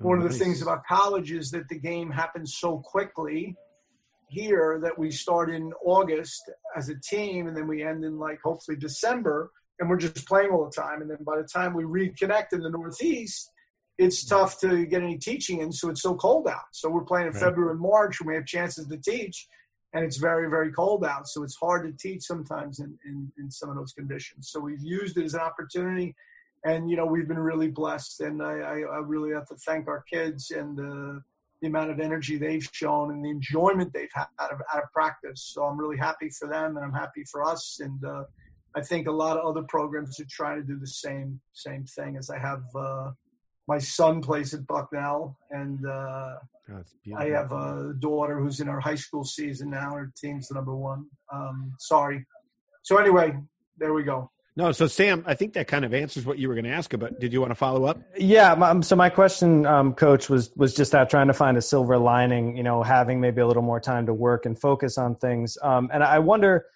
one of the things about college is that the game happens so quickly here that we start in August as a team and then we end in like hopefully December and we're just playing all the time. And then by the time we reconnect in the Northeast, it's tough to get any teaching in. So it's so cold out. So we're playing in Right. February and March when we have chances to teach and it's very, very cold out. So it's hard to teach sometimes in, in, in some of those conditions. So we've used it as an opportunity and you know we've been really blessed and I, I, I really have to thank our kids and the, the amount of energy they've shown and the enjoyment they've had out of, out of practice. So i'm really happy for them and i'm happy for us. And uh, i think a lot of other programs are trying to do the same same thing as i have uh, my son plays at bucknell and uh, i have a daughter who's in her high school season now her team's the number one. Um, sorry. So anyway there we go No, so Sam, I think that kind of answers what you were going to ask about. Did you want to follow up? Yeah. My, so my question, um, Coach, was was just that trying to find a silver lining. You know, having maybe a little more time to work and focus on things. Um, and I wonder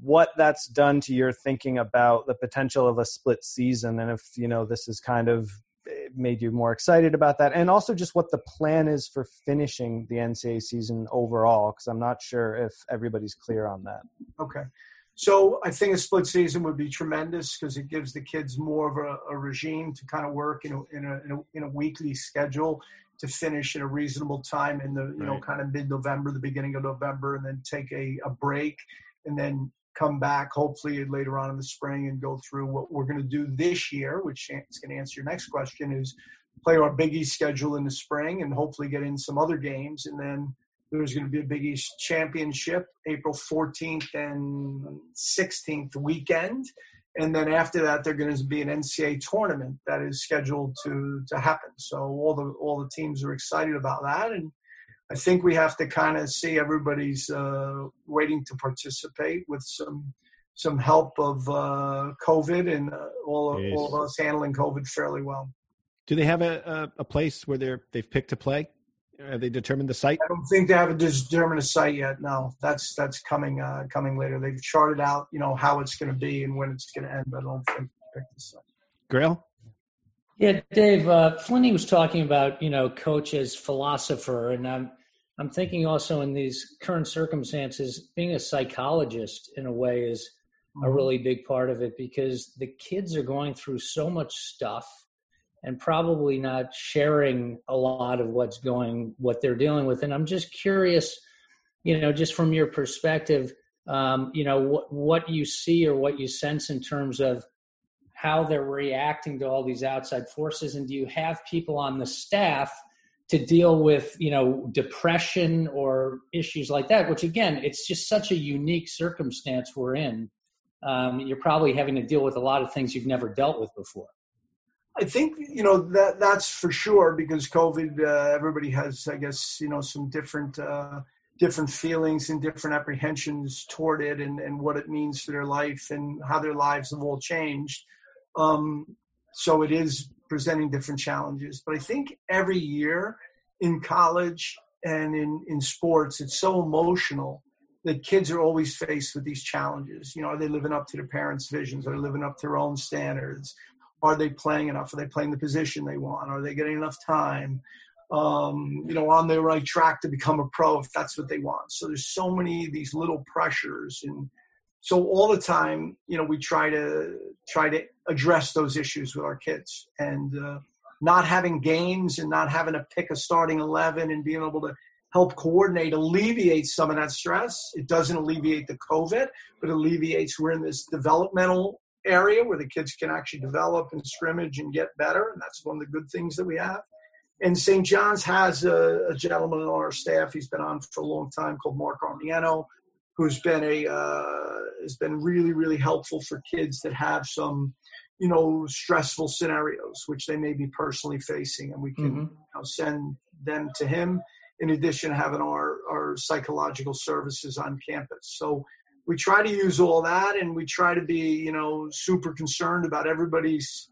what that's done to your thinking about the potential of a split season, and if you know this has kind of eh, made you more excited about that, and also just what the plan is for finishing the NCAA season overall. Because I'm not sure if everybody's clear on that. Okay. So I think a split season would be tremendous because it gives the kids more of a, a regime to kind of work in a, in a, in a, in a weekly schedule to finish in a reasonable time in the, you know, kind of mid-November, the beginning of November, and then take a, a break and then come back hopefully later on in the spring and go through what we're going to do this year, which is going to answer your next question is play our Big East schedule in the spring and hopefully get in some other games. And then there's going to be a Big East championship April 14th and 16th weekend. And then after that, there's going to be an NCAA tournament that is scheduled to, to happen. So all the, all the teams are excited about that. And I think we have to kind of see everybody's uh, waiting to participate with some some help of uh, COVID and uh, all, Yes. all of us handling COVID fairly well. Do they have a, a, a place where they're they've picked to play? Have they determined the site? I don't think they have a determined a site yet. No, that's that's coming uh, coming later. They've charted out, you know, how it's going to be and when it's going to end. But I don't think they picked the site. Grayle? Yeah, Dave, uh, Flinny was talking about, you know, coach as philosopher, and I'm, I'm thinking also in these current circumstances, being a psychologist in a way is a really big part of it because the kids are going through so much stuff and probably not sharing a lot of what's going, what they're dealing with. And I'm just curious, you know, just from your perspective, um, you know, what, what you see or what you sense in terms of how they're reacting to all these outside forces. And do you have people on the staff to deal with you know depression or issues like that? Which again it's just such a unique circumstance we're in. Um, you're probably having to deal with a lot of things you've never dealt with before I think you know that that's for sure because COVID. Uh, everybody has, I guess, you know, some different uh, different feelings and different apprehensions toward it, and and what it means for their life and how their lives have all changed. Um, so it is presenting different challenges. But I think every year in college and in in sports, it's so emotional that kids are always faced with these challenges. You know, are they living up to their parents' visions? Are they living up to their own standards? Are they playing enough? Are they playing the position they want? Are they getting enough time? Um, you know, on the right track to become a pro if that's what they want. So there's so many these little pressures and so all the time, you know, we try to try to address those issues with our kids, and uh, not having games and not having to pick a starting eleven and being able to help coordinate alleviates some of that stress. It doesn't alleviate the COVID, but alleviates we're in this developmental area where the kids can actually develop and scrimmage and get better, and that's one of the good things that we have. And St. John's has a, a gentleman on our staff. He's been on for a long time called Mark Armiano, who's been a uh, has been really really helpful for kids that have some you know stressful scenarios which they may be personally facing, and we can mm-hmm. you know, send them to him. In addition, having our our psychological services on campus, so we try to use all that, and we try to be you know super concerned about everybody's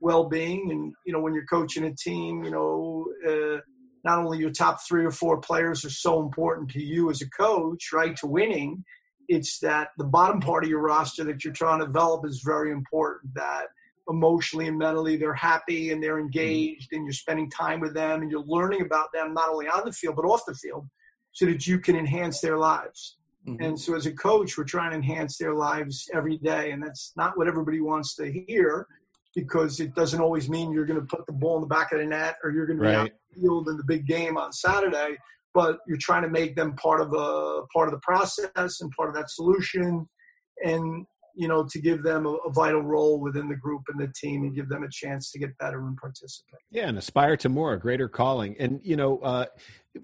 well-being. And you know when you're coaching a team you know uh, not only your top three or four players are so important to you as a coach right to winning it's that the bottom part of your roster that you're trying to develop is very important that emotionally and mentally they're happy and they're engaged and you're spending time with them and you're learning about them not only on the field but off the field so that you can enhance their lives mm-hmm. and so as a coach we're trying to enhance their lives every day and that's not what everybody wants to hear because it doesn't always mean you're going to put the ball in the back of the net or you're going to be right. out the field in the big game on Saturday. But you're trying to make them part of a part of the process and part of that solution, and you know to give them a, a vital role within the group and the team and give them a chance to get better and participate. Yeah, and aspire to more, a greater calling, and you know, uh,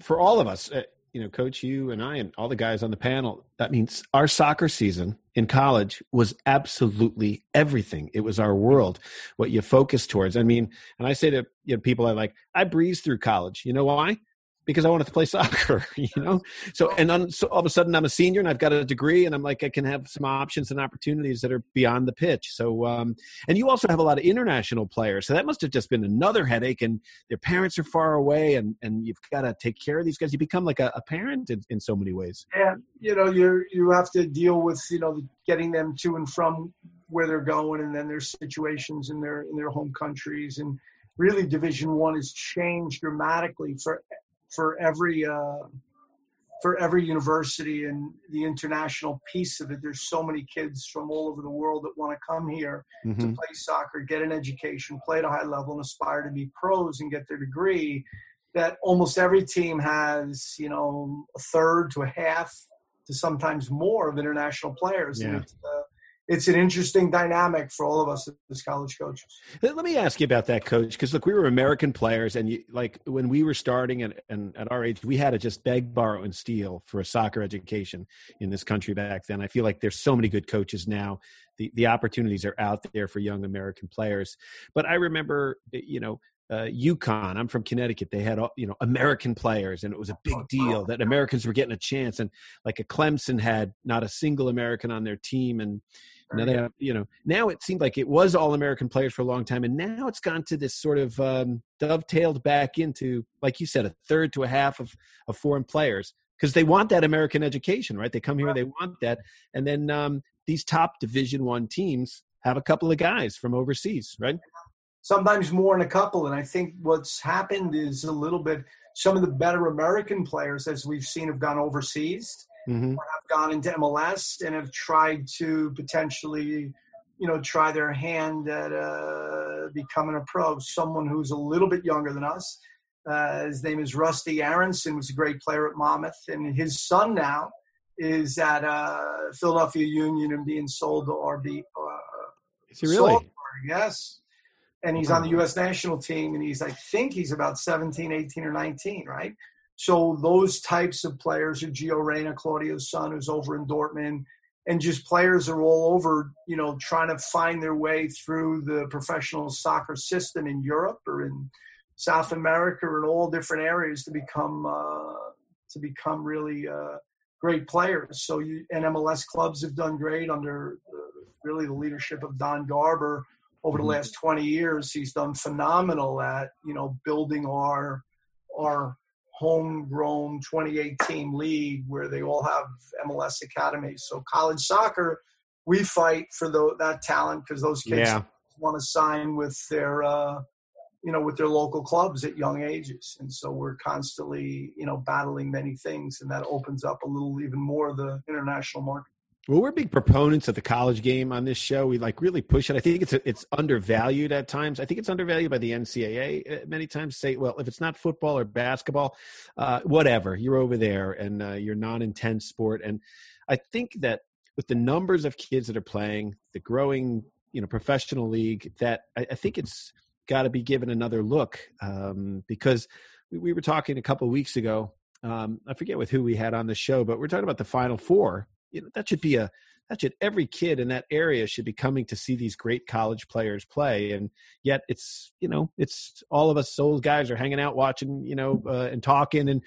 for all of us, uh, you know, coach, you and I and all the guys on the panel, that means our soccer season in college was absolutely everything. It was our world, what you focus towards. I mean, and I say to you know, people I like, I breezed through college. You know why? Because I wanted to play soccer, you know. So and then, so all of a sudden I'm a senior and I've got a degree and I'm like I can have some options and opportunities that are beyond the pitch. So um, and you also have a lot of international players, so that must have just been another headache. And their parents are far away, and and you've got to take care of these guys. You become like a, a parent in, in so many ways. Yeah, you know you you have to deal with you know getting them to and from where they're going, and then their situations in their in their home countries and really division one has changed dramatically for for every uh, for every university and the international piece of it. There's so many kids from all over the world that want to come here mm-hmm. to play soccer, get an education, play at a high level, and aspire to be pros and get their degree. That almost every team has, you know, a third to a half to sometimes more of international players. Yeah. And it's, uh, it's an interesting dynamic for all of us as college coaches. Let me ask you about that, coach, because look, we were American players, and you, like when we were starting and, and at our age, we had to just beg, borrow, and steal for a soccer education in this country back then. I feel like there's so many good coaches now. The the opportunities are out there for young American players. But I remember, you know, uh, UConn. I'm from Connecticut. They had you know American players, and it was a big deal that Americans were getting a chance. And like a Clemson had not a single American on their team, and now they have, you know, now it seemed like it was all American players for a long time, and now it's gone to this sort of um, dovetailed back into, like you said, a third to a half of, of foreign players because they want that American education, right? They come here, they want that, and then um, these top Division One teams have a couple of guys from overseas, right? Sometimes more than a couple, and I think what's happened is a little bit. Some of the better American players, as we've seen, have gone overseas mm-hmm. have gone into MLS and have tried to potentially, you know, try their hand at uh, becoming a pro. Someone who's a little bit younger than us. Uh, his name is Rusty Aaronson, was a great player at Monmouth, and his son now is at uh, Philadelphia Union and being sold to RB. Uh, is he really? yes. And he's on the U.S. national team, and he's, I think he's about 17, 18, or 19, right? So those types of players are Gio Reyna, Claudio's son, who's over in Dortmund, and just players are all over, you know, trying to find their way through the professional soccer system in Europe or in South America or in all different areas to become uh, to become really uh, great players. So you, and MLS clubs have done great under really the leadership of Don Garber over the mm-hmm. last 20 years. He's done phenomenal at you know building our our homegrown 28 team league where they all have MLS academies. So college soccer, we fight for the, that talent because those kids yeah. want to sign with their, uh, you know, with their local clubs at young ages. And so we're constantly, you know, battling many things and that opens up a little even more the international market. Well, we're big proponents of the college game on this show. We like really push it. I think it's it's undervalued at times. I think it's undervalued by the NCAA uh, many times. Say, well, if it's not football or basketball, uh, whatever, you're over there and uh, you're non-intense sport. And I think that with the numbers of kids that are playing, the growing you know professional league, that I, I think it's got to be given another look um, because we, we, were talking a couple weeks ago. Um, I forget with who we had on the show, but we're talking about the Final Four you know that should be a that should every kid in that area should be coming to see these great college players play and yet it's you know it's all of us old guys are hanging out watching you know uh, and talking and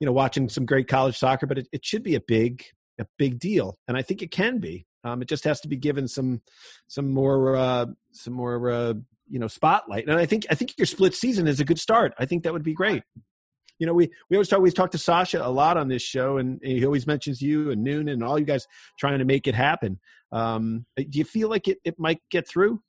you know watching some great college soccer but it, it should be a big a big deal and i think it can be. Um, it just has to be given some some more uh, some more uh, you know spotlight and i think i think your split season is a good start. I think that would be great you know, we we always talk we talk to Sasho a lot on this show, and he always mentions you and Noon and all you guys trying to make it happen. Um, do you feel like it, it might get through?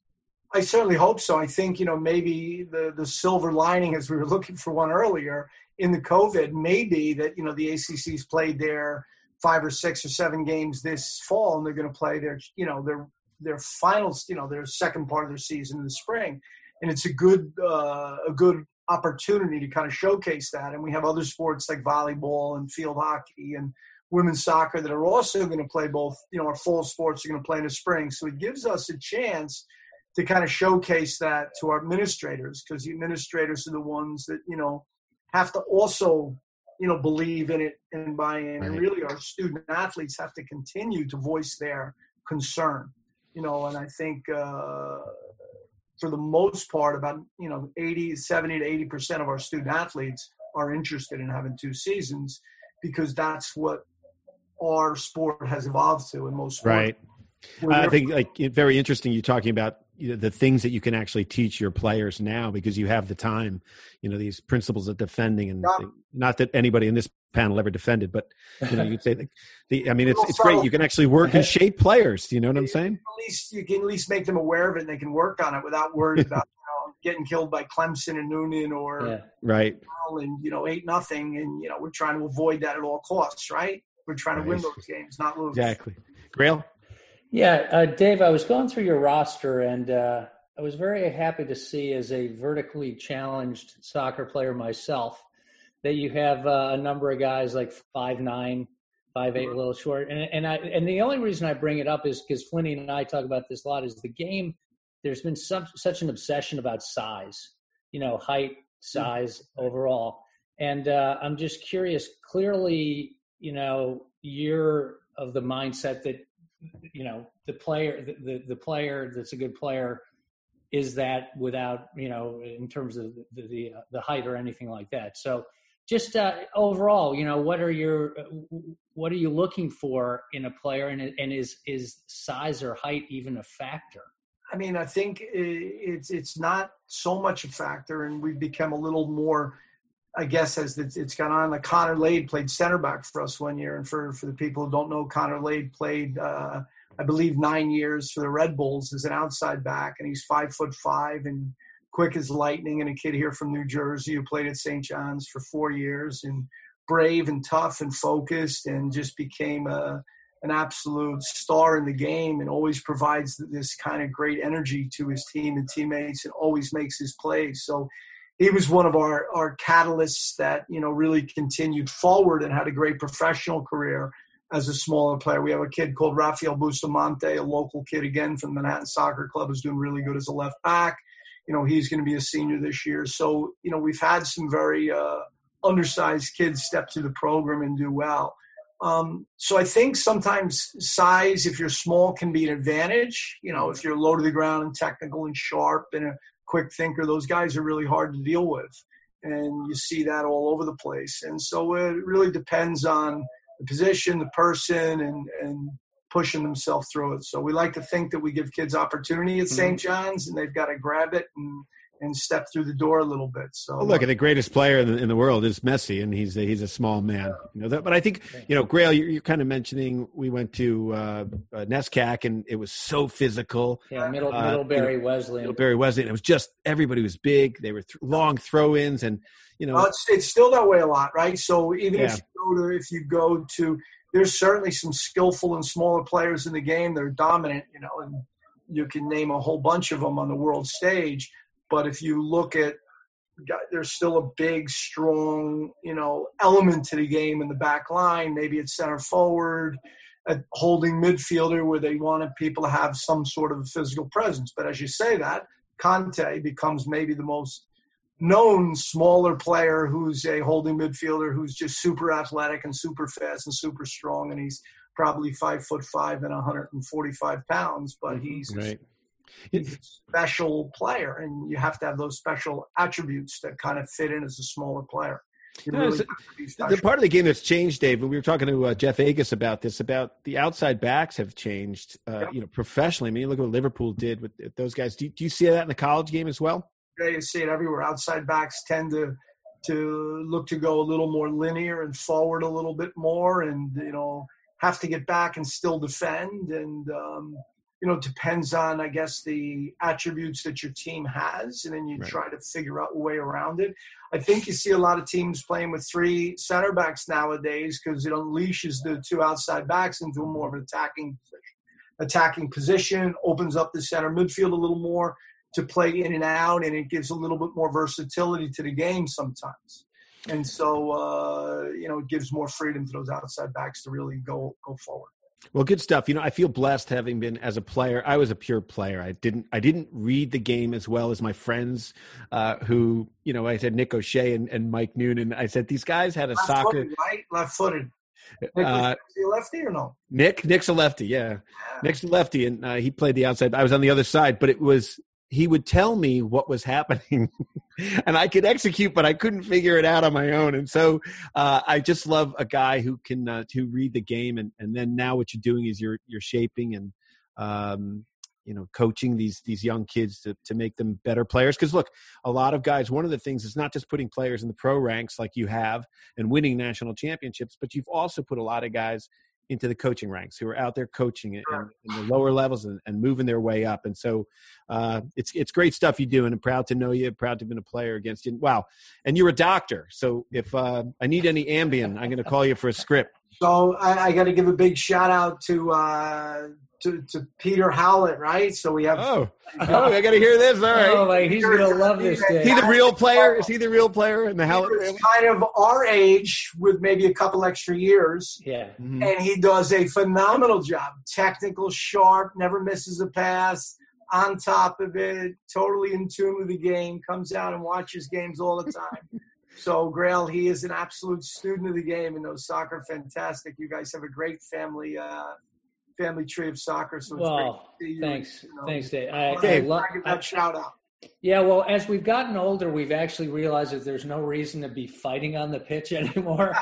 I certainly hope so. I think you know maybe the the silver lining, as we were looking for one earlier in the COVID, may be that you know the ACC's played their five or six or seven games this fall, and they're going to play their you know their their finals, you know their second part of their season in the spring, and it's a good uh, a good opportunity to kind of showcase that. And we have other sports like volleyball and field hockey and women's soccer that are also going to play both, you know, our full sports are going to play in the spring. So it gives us a chance to kind of showcase that to our administrators because the administrators are the ones that, you know, have to also, you know, believe in it and buy in. Right. And really our student athletes have to continue to voice their concern, you know, and I think, uh, for the most part, about you know 80, 70 to 80 percent of our student athletes are interested in having two seasons because that's what our sport has evolved to in most sports. Right. I think like very interesting. You talking about the things that you can actually teach your players now because you have the time. You know these principles of defending, and yeah. not that anybody in this panel ever defended, but you know you'd say the, the I mean it's it's great. You can actually work and shape players. Do you know what I'm saying? At least you can at least make them aware of it, and they can work on it without worrying about you know, getting killed by Clemson and Noonan or yeah. right and you know eight nothing, and you know we're trying to avoid that at all costs, right? We're trying right. to win those games, not lose. Exactly. Grayle. Yeah, uh, Dave, I was going through your roster and uh, I was very happy to see, as a vertically challenged soccer player myself, that you have uh, a number of guys like five nine, five eight, a little short. And and I and the only reason I bring it up is because Flinny and I talk about this a lot. Is the game? There's been some, such an obsession about size, you know, height, size, overall. And uh, I'm just curious. Clearly, you know, you're of the mindset that you know the player the, the, the player that's a good player is that without you know in terms of the the, uh, the height or anything like that so just uh, overall you know what are your what are you looking for in a player and, and is is size or height even a factor? I mean i think it's it's not so much a factor and we've become a little more I guess as it's gone on, like Connor Lade played center back for us one year, and for for the people who don't know, Connor Lade played, uh, I believe, nine years for the Red Bulls as an outside back, and he's five foot five and quick as lightning, and a kid here from New Jersey who played at St. John's for four years, and brave and tough and focused, and just became a an absolute star in the game, and always provides this kind of great energy to his team and teammates, and always makes his plays. So he was one of our, our catalysts that you know really continued forward and had a great professional career as a smaller player. We have a kid called Rafael Bustamante, a local kid again from the Manhattan Soccer Club, who's doing really good as a left back. You know, he's going to be a senior this year. So, you know, we've had some very uh, undersized kids step through the program and do well. Um, so I think sometimes size, if you're small, can be an advantage. You know, if you're low to the ground and technical and sharp and a quick thinker. Those guys are really hard to deal with. And you see that all over the place. And so it really depends on the position, the person, and, and pushing themselves through it. So we like to think that we give kids opportunity at St. Mm-hmm. John's and they've got to grab it and and step through the door a little bit. So well, look, uh, the greatest player in the, in the, world is Messi, and he's a, he's a small man. You know that, but I think you know, Grayle, you're, you're kind of mentioning we went to uh, uh, NESCAC, and it was so physical. Yeah, middle, uh, Middlebury you know, Wesleyan. Middlebury Wesleyan. It was just everybody was big. They were th- long throw-ins, and you know, well, it's, it's still that way a lot, right? So even yeah. if you go to if you go to there's certainly some skillful and smaller players in the game. They're dominant, you know, and you can name a whole bunch of them on the world stage. But if you look at, there's still a big, strong, you know, element to the game in the back line. Maybe it's center forward, a holding midfielder where they wanted people to have some sort of physical presence. But as you say that, Kanté becomes maybe the most known smaller player who's a holding midfielder who's just super athletic and super fast and super strong, and he's probably five foot five and 145 pounds, but mm-hmm. he's, right. he's a special player, and you have to have those special attributes that kind of fit in as a smaller player. really the part of the game that's changed, Dave, and we were talking to uh, Jeff Agoos about this, about the outside backs have changed, uh, yep. you know, professionally. I mean, look at what Liverpool did with those guys. Do, do you see that in the college game as well? Yeah, you see it everywhere. Outside backs tend to to look to go a little more linear and forward a little bit more, and you know have to get back and still defend. And um, you know depends on I guess the attributes that your team has, and then you right. try to figure out a way around it. I think you see a lot of teams playing with three center backs nowadays because it unleashes the two outside backs into more of an attacking position. Attacking position opens up the center midfield a little more to play in and out, and it gives a little bit more versatility to the game sometimes. And so, uh, you know, it gives more freedom to those outside backs to really go go forward. Well, good stuff. You know, I feel blessed having been as a player. I was a pure player. I didn't I didn't read the game as well as my friends uh, who, you know, I said Nick O'Shea and, and Mike Noonan. I said these guys had a left soccer footed, right, left footed. Nick, uh, lefty or no? Nick, Nick's a lefty. Yeah, yeah. Nick's a lefty, and uh, he played the outside. I was on the other side, but it was he would tell me what was happening and i could execute but i couldn't figure it out on my own and so uh, i just love a guy who can uh, to read the game and, and then now what you're doing is you're you're shaping and um, you know coaching these these young kids to, to make them better players because look a lot of guys one of the things is not just putting players in the pro ranks like you have and winning national championships but you've also put a lot of guys into the coaching ranks who are out there coaching in, in the lower levels and, and, moving their way up. And so uh, it's it's great stuff you do, and I'm proud to know you. Proud to have been a player against you. Wow, and you're a doctor, so if uh, I need any Ambien, I'm going to call you for a script. So I, I got to give a big shout out to uh, to, to Peter Howlett, right? So we have. Oh, oh I got to hear this. All right. Oh, my, he's going to love this. Day. Is he the real player? Is he the real player in the Howlett? He's kind of our age with maybe a couple extra years. Yeah. Mm-hmm. And he does a phenomenal job. Technical, sharp, never misses a pass. On top of it, totally in tune with the game. Comes out and watches games all the time. So, Grayle, he is an absolute student of the game and knows soccer fantastic. You guys have a great family uh, family tree of soccer. So it's well, great thanks, you know, thanks, Dave. I, Dave, I love that shout out. Yeah, well, as we've gotten older, we've actually realized that there's no reason to be fighting on the pitch anymore.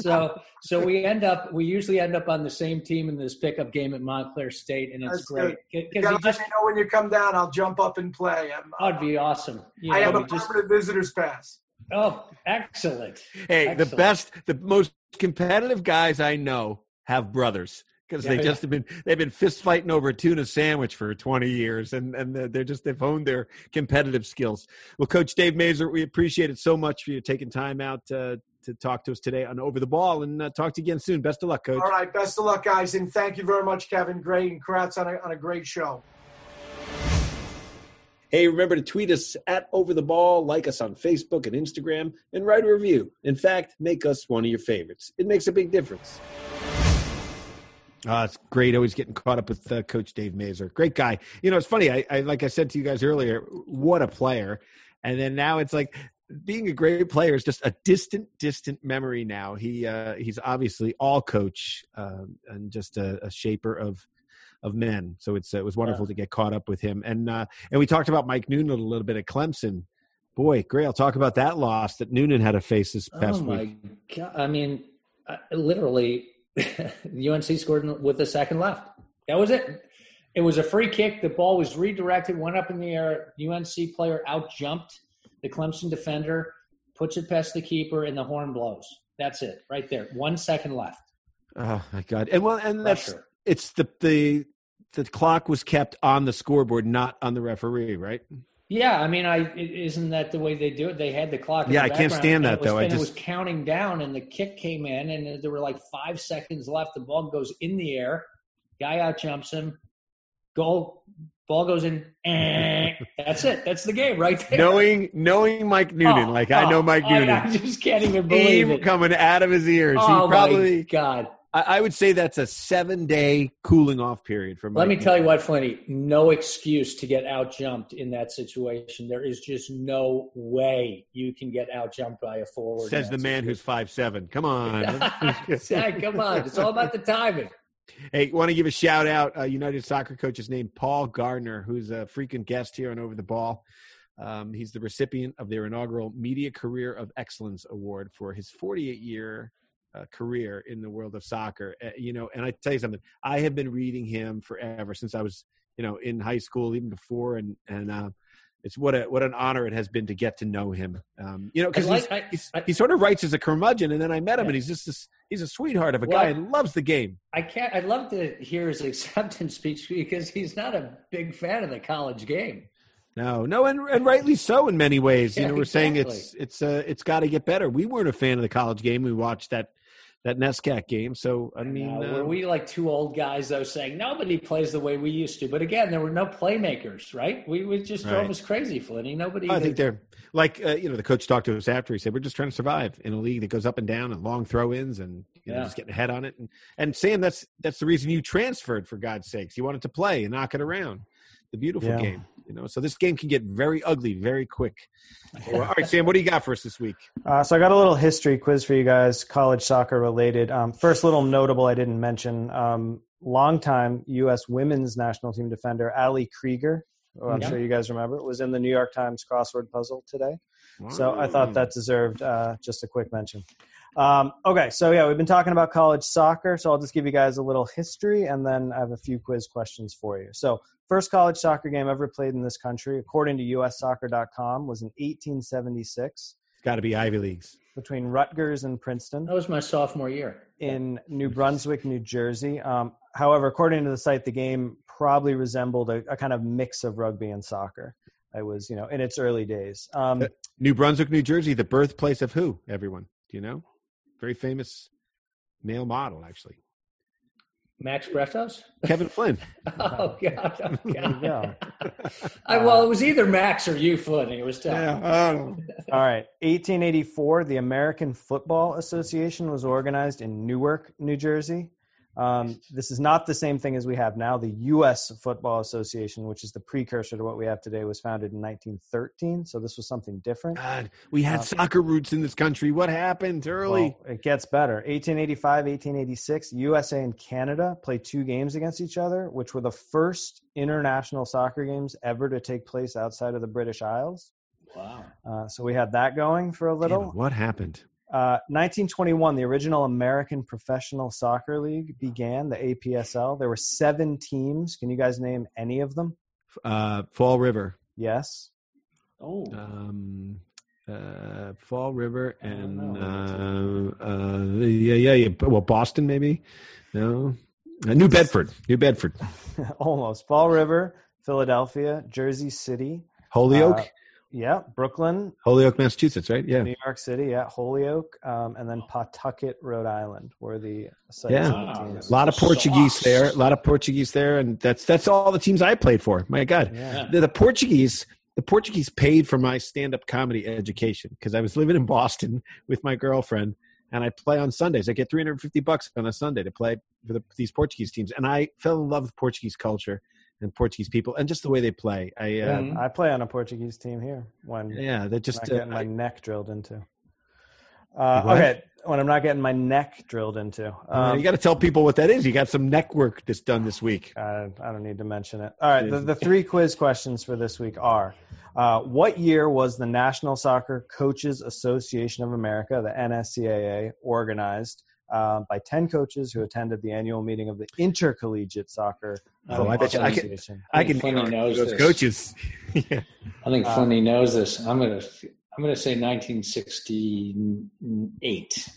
so, so we end up, we usually end up on the same team in this pickup game at Montclair State, and it's That's great. Because you, you just know when you come down, I'll jump up and play. I'm, that'd be awesome. You I know, have a just, permanent visitors pass. Oh, excellent! Hey, excellent. the best, the most competitive guys I know have brothers because yeah, they just have been they've been fist fighting over a tuna sandwich for 20 years and and they're just they've honed their competitive skills well coach dave Masur we appreciate it so much for you taking time out uh, to talk to us today on over the ball and uh, talk to you again soon best of luck coach all right best of luck guys and thank you very much kevin great and congrats on a, on a great show Hey, remember to tweet us at Over the Ball, like us on Facebook and Instagram, and write a review. In fact, make us one of your favorites. It makes a big difference. Uh, it's great always getting caught up with uh, Coach Dave Masur. Great guy. You know, it's funny. I, I like I said to you guys earlier, what a player. And then now it's like being a great player is just a distant, distant memory now. He uh, he's obviously all coach um, and just a, a, shaper of of men. So it's it was wonderful yeah. to get caught up with him. And uh, and we talked about Mike Noonan a little bit at Clemson. Boy, great! I'll talk about that loss that Noonan had to face this past oh my week. God. I mean, literally UNC scored with a second left. That was it. It was a free kick. The ball was redirected, went up in the air. UNC player out jumped the Clemson defender, puts it past the keeper, and the horn blows. That's it, right there. One second left. Oh my god! And well, and Pressure. that's it's the the the clock was kept on the scoreboard, not on the referee, right? Yeah, I mean, I isn't that the way they do it? They had the clock. Yeah, the I can't stand that was, though. I just, was counting down, and the kick came in, and there were like five seconds left. The ball goes in the air, guy out jumps him, goal, ball goes in. Eh, that's it. That's the game right there. knowing knowing Mike Noonan, Oh, like I know oh, Mike I- Noonan, I, just can't even believe steam it. coming out of his ears. oh he probably, my god! I, I would say that's a seven day cooling off period for. me. Let me tell you what, Flinty. No excuse to get out jumped in that situation. There is just no way you can get out jumped by a forward. Says in the man who's five seven. Come on. situation. Come on, it's all about the timing. Hey, want to give a shout out? Uh, United Soccer coach's name Paul Gardner, who's a frequent guest here on Over the Ball. Um, he's the recipient of their inaugural Media Career of Excellence Award for his 48 year uh, career in the world of soccer. Uh, you know, and I tell you something, I have been reading him forever since I was, you know, in high school, even before, and and uh, it's what a what an honor it has been to get to know him. Um, you know, because like- I- he's, I- he sort of writes as a curmudgeon, and then I met him, Yeah. and he's just this, he's a sweetheart of a Well, guy and loves the game. I can't. I'd love to hear his acceptance speech because he's not a big fan of the college game. No, no, and, and rightly so in many ways. You know, we're saying it's it's uh, it's got to get better. We weren't a fan of the college game. We watched that that NESCAC game. So I mean, Uh, were we like two old guys though saying nobody plays the way we used to? But again, there were no playmakers, right? We would just drove Right. us crazy, Flinty. Nobody. I think they're like uh, you know the coach talked to us after. He said we're just trying to survive in a league that goes up and down and long throw ins and you know, Yeah. just getting ahead on it. And and Sam, that's that's the reason you transferred for God's sakes. You wanted to play and knock it around. The beautiful Yeah. game, you know. So this game can get very ugly very quick. All right, Sam, what do you got for us this week? Uh, so I got a little history quiz for you guys, college soccer related. Um, first, little notable I didn't mention: um, longtime U.S. women's national team defender Ali Krieger, who I'm Yeah. sure you guys remember, was in the New York Times crossword puzzle today. So I thought that deserved uh, just a quick mention. Um, okay, so yeah, we've been talking about college soccer, so I'll just give you guys a little history, and then I have a few quiz questions for you. So, first college soccer game ever played in this country, according to USSoccer.com, was in 1876 It's got to be Ivy Leagues. between Rutgers and Princeton that was my sophomore year. in New Brunswick, New Jersey. Um, however, according to the site, the game probably resembled a, a kind of mix of rugby and soccer. It was, you know, in its early days. Um, Uh, New Brunswick, New Jersey, the birthplace of who? Everyone, do you know? Very famous male model, actually. Max Bretos? Kevin Flynn. Oh God! Oh, there you God. go. I, well, it was either Max or you, Flinty. It was tough. oh. All right. 1884, the American Football Association was organized in Newark, New Jersey. Um, this is not the same thing as we have now. The U.S. Football Association, which is the precursor to what we have today, was founded in 1913. So this was something different. God, we had Uh, soccer roots in this country. What happened early? Well, it gets better. 1885, 1886, USA and Canada played two games against each other, which were the first international soccer games ever to take place outside of the British Isles. Wow. Uh, so we had that going for a little. it, what happened? Uh, 1921, the original American Professional Soccer League began, the APSL. There were seven teams. Can you guys name any of them? Uh, Fall River. Yes. Oh. Um, uh, Fall River and uh, uh, yeah, yeah, yeah. Well, Boston maybe. No, uh, New Bedford. New Bedford. Almost. Fall River, Philadelphia, Jersey City. Holyoke. Yeah. Brooklyn, Holyoke, Massachusetts. Right? Yeah. New York City, yeah, Holyoke, um, and then Pawtucket, Rhode Island, where the sites Yeah. of. A lot of Portuguese Sauce. there. A lot of Portuguese there, and that's that's all the teams I played for. My God, Yeah. the, the Portuguese. The Portuguese paid for my stand-up comedy education because I was living in Boston with my girlfriend, and I play on Sundays. I get 350 bucks on a Sunday to play for the, these Portuguese teams, and I fell in love with Portuguese culture and Portuguese people and just the way they play. I uh, Mhm. I play on a Portuguese team here when yeah, they're just not uh, my I- neck drilled into. Uh, What? okay, when I'm not getting my neck drilled into. uh, Um, you got to tell people what that is. You got some neck work that's done this week. I, I don't need to mention it. All right, the, the three quiz questions for this week are: uh, What year was the National Soccer Coaches Association of America, the NSCAA, organized uh, by ten coaches who attended the annual meeting of the Intercollegiate Soccer Oh, I bet you- I can- Association? I can Funny knows those this. coaches. yeah. I think Uh, Flinty knows this. I'm gonna. I'm gonna say 1968.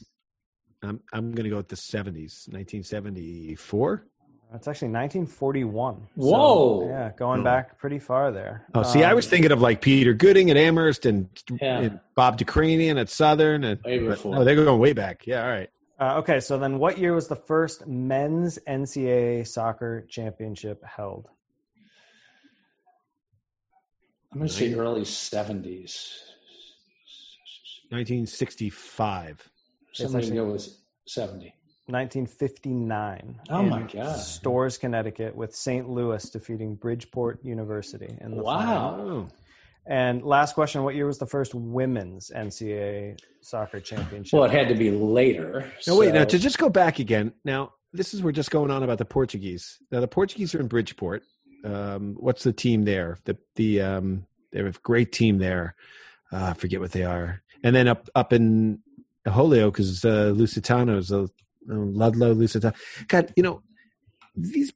I'm I'm gonna go with the 70s, 1974. It's actually 1941. Whoa. So, yeah, going back pretty far there. Oh, see, I was Um, thinking of like Peter Gooding at Amherst and, Yeah. and Bob Dikranian at Southern. And, Way but- before. oh, they're going way back. Yeah, all right. Uh, okay, so then what year was the first men's NCAA soccer championship held? I'm going to say early 70s. 1965. Somebody actually- go with 70. 1959. Oh, my God. Storrs, Connecticut, with St. Louis defeating Bridgeport University in the Wow. final. And last question: What year was the first women's NCAA soccer championship? Well, it had to be later. no, wait. Now, to just go back again. Now, this is we're just going on about the Portuguese. Now, the Portuguese are in Bridgeport. Um, what's the team there? The the um, they have a great team there. Uh, I forget what they are. And then up up in Holyoke because uh, Lusitanos, uh, Ludlow, Lusitano. God, you know these.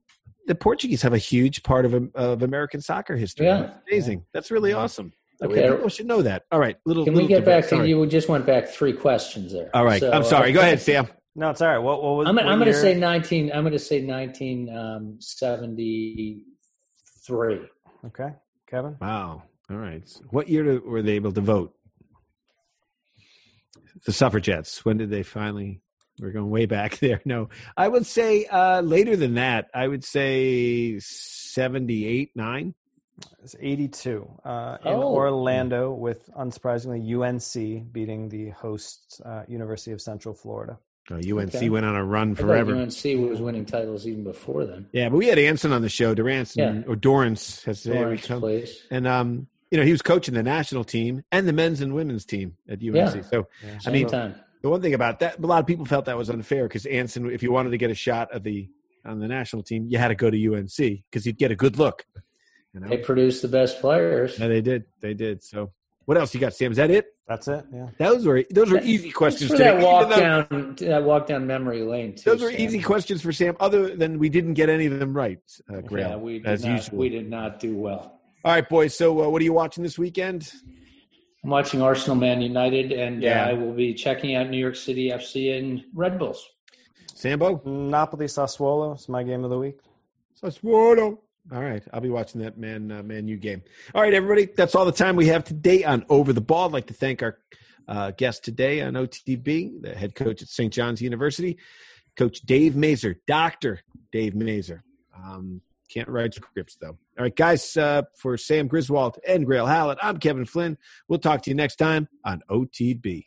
The Portuguese have a huge part of of American soccer history. Yeah. That's amazing. That's really Yeah. awesome. Okay. People should know that. All right, little. Can we little get debate. back to Sorry. you? just went back three questions there. All right, So, I'm sorry. uh, Go ahead, Sam. no, it's all right. What, what was? I'm, I'm going to say 19. I'm going to say 1973. Okay, Kevin. Wow. All right. So what year were they able to vote? The suffragettes. When did they finally? We're going way back there. No, I would say uh, later than that. I would say seventy-eight, nine. It's 82 uh, in Oh. Orlando, with unsurprisingly UNC beating the hosts, uh, University of Central Florida. Oh, UNC Okay. went on a run I thought forever. UNC was winning titles even before then. Yeah, but we had Anson on the show. Duranson Yeah. or Dorrance has there come. please. And um, you know, he was coaching the national team and the men's and women's team at UNC. Yeah. So I mean, time. The one thing about that, a lot of people felt that was unfair because Anson, if you wanted to get a shot of the on the national team, you had to go to UNC because you'd get a good look. You know, They produced the best players. yeah, they did, they did. So, what else you got, Sam? Is that it? That's it. Yeah. Those were those were easy questions. for today, that even walk though- down, that walk down memory lane. Too, Those were Sam. easy questions for Sam. Other than we didn't get any of them right, uh, Grayle, Yeah, we did as not. usual. We did not do well. All right, boys. So, uh, what are you watching this weekend? I'm watching Arsenal Man United, and Yeah. uh, I will be checking out New York City FC and Red Bulls. Sambo. Napoli Sassuolo is my game of the week. Sassuolo. All right, I'll be watching that man uh, man U game. All right, everybody, that's all the time we have today on Over the Ball. I'd like to thank our uh, guest today on OTB, the head coach at St. John's University, Coach Dave Masur, Doctor Dave Masur. Um, can't write scripts though. All right, guys, uh, for Sam Griswold and Grayle Howlett, I'm Kevin Flynn. We'll talk to you next time on OTB.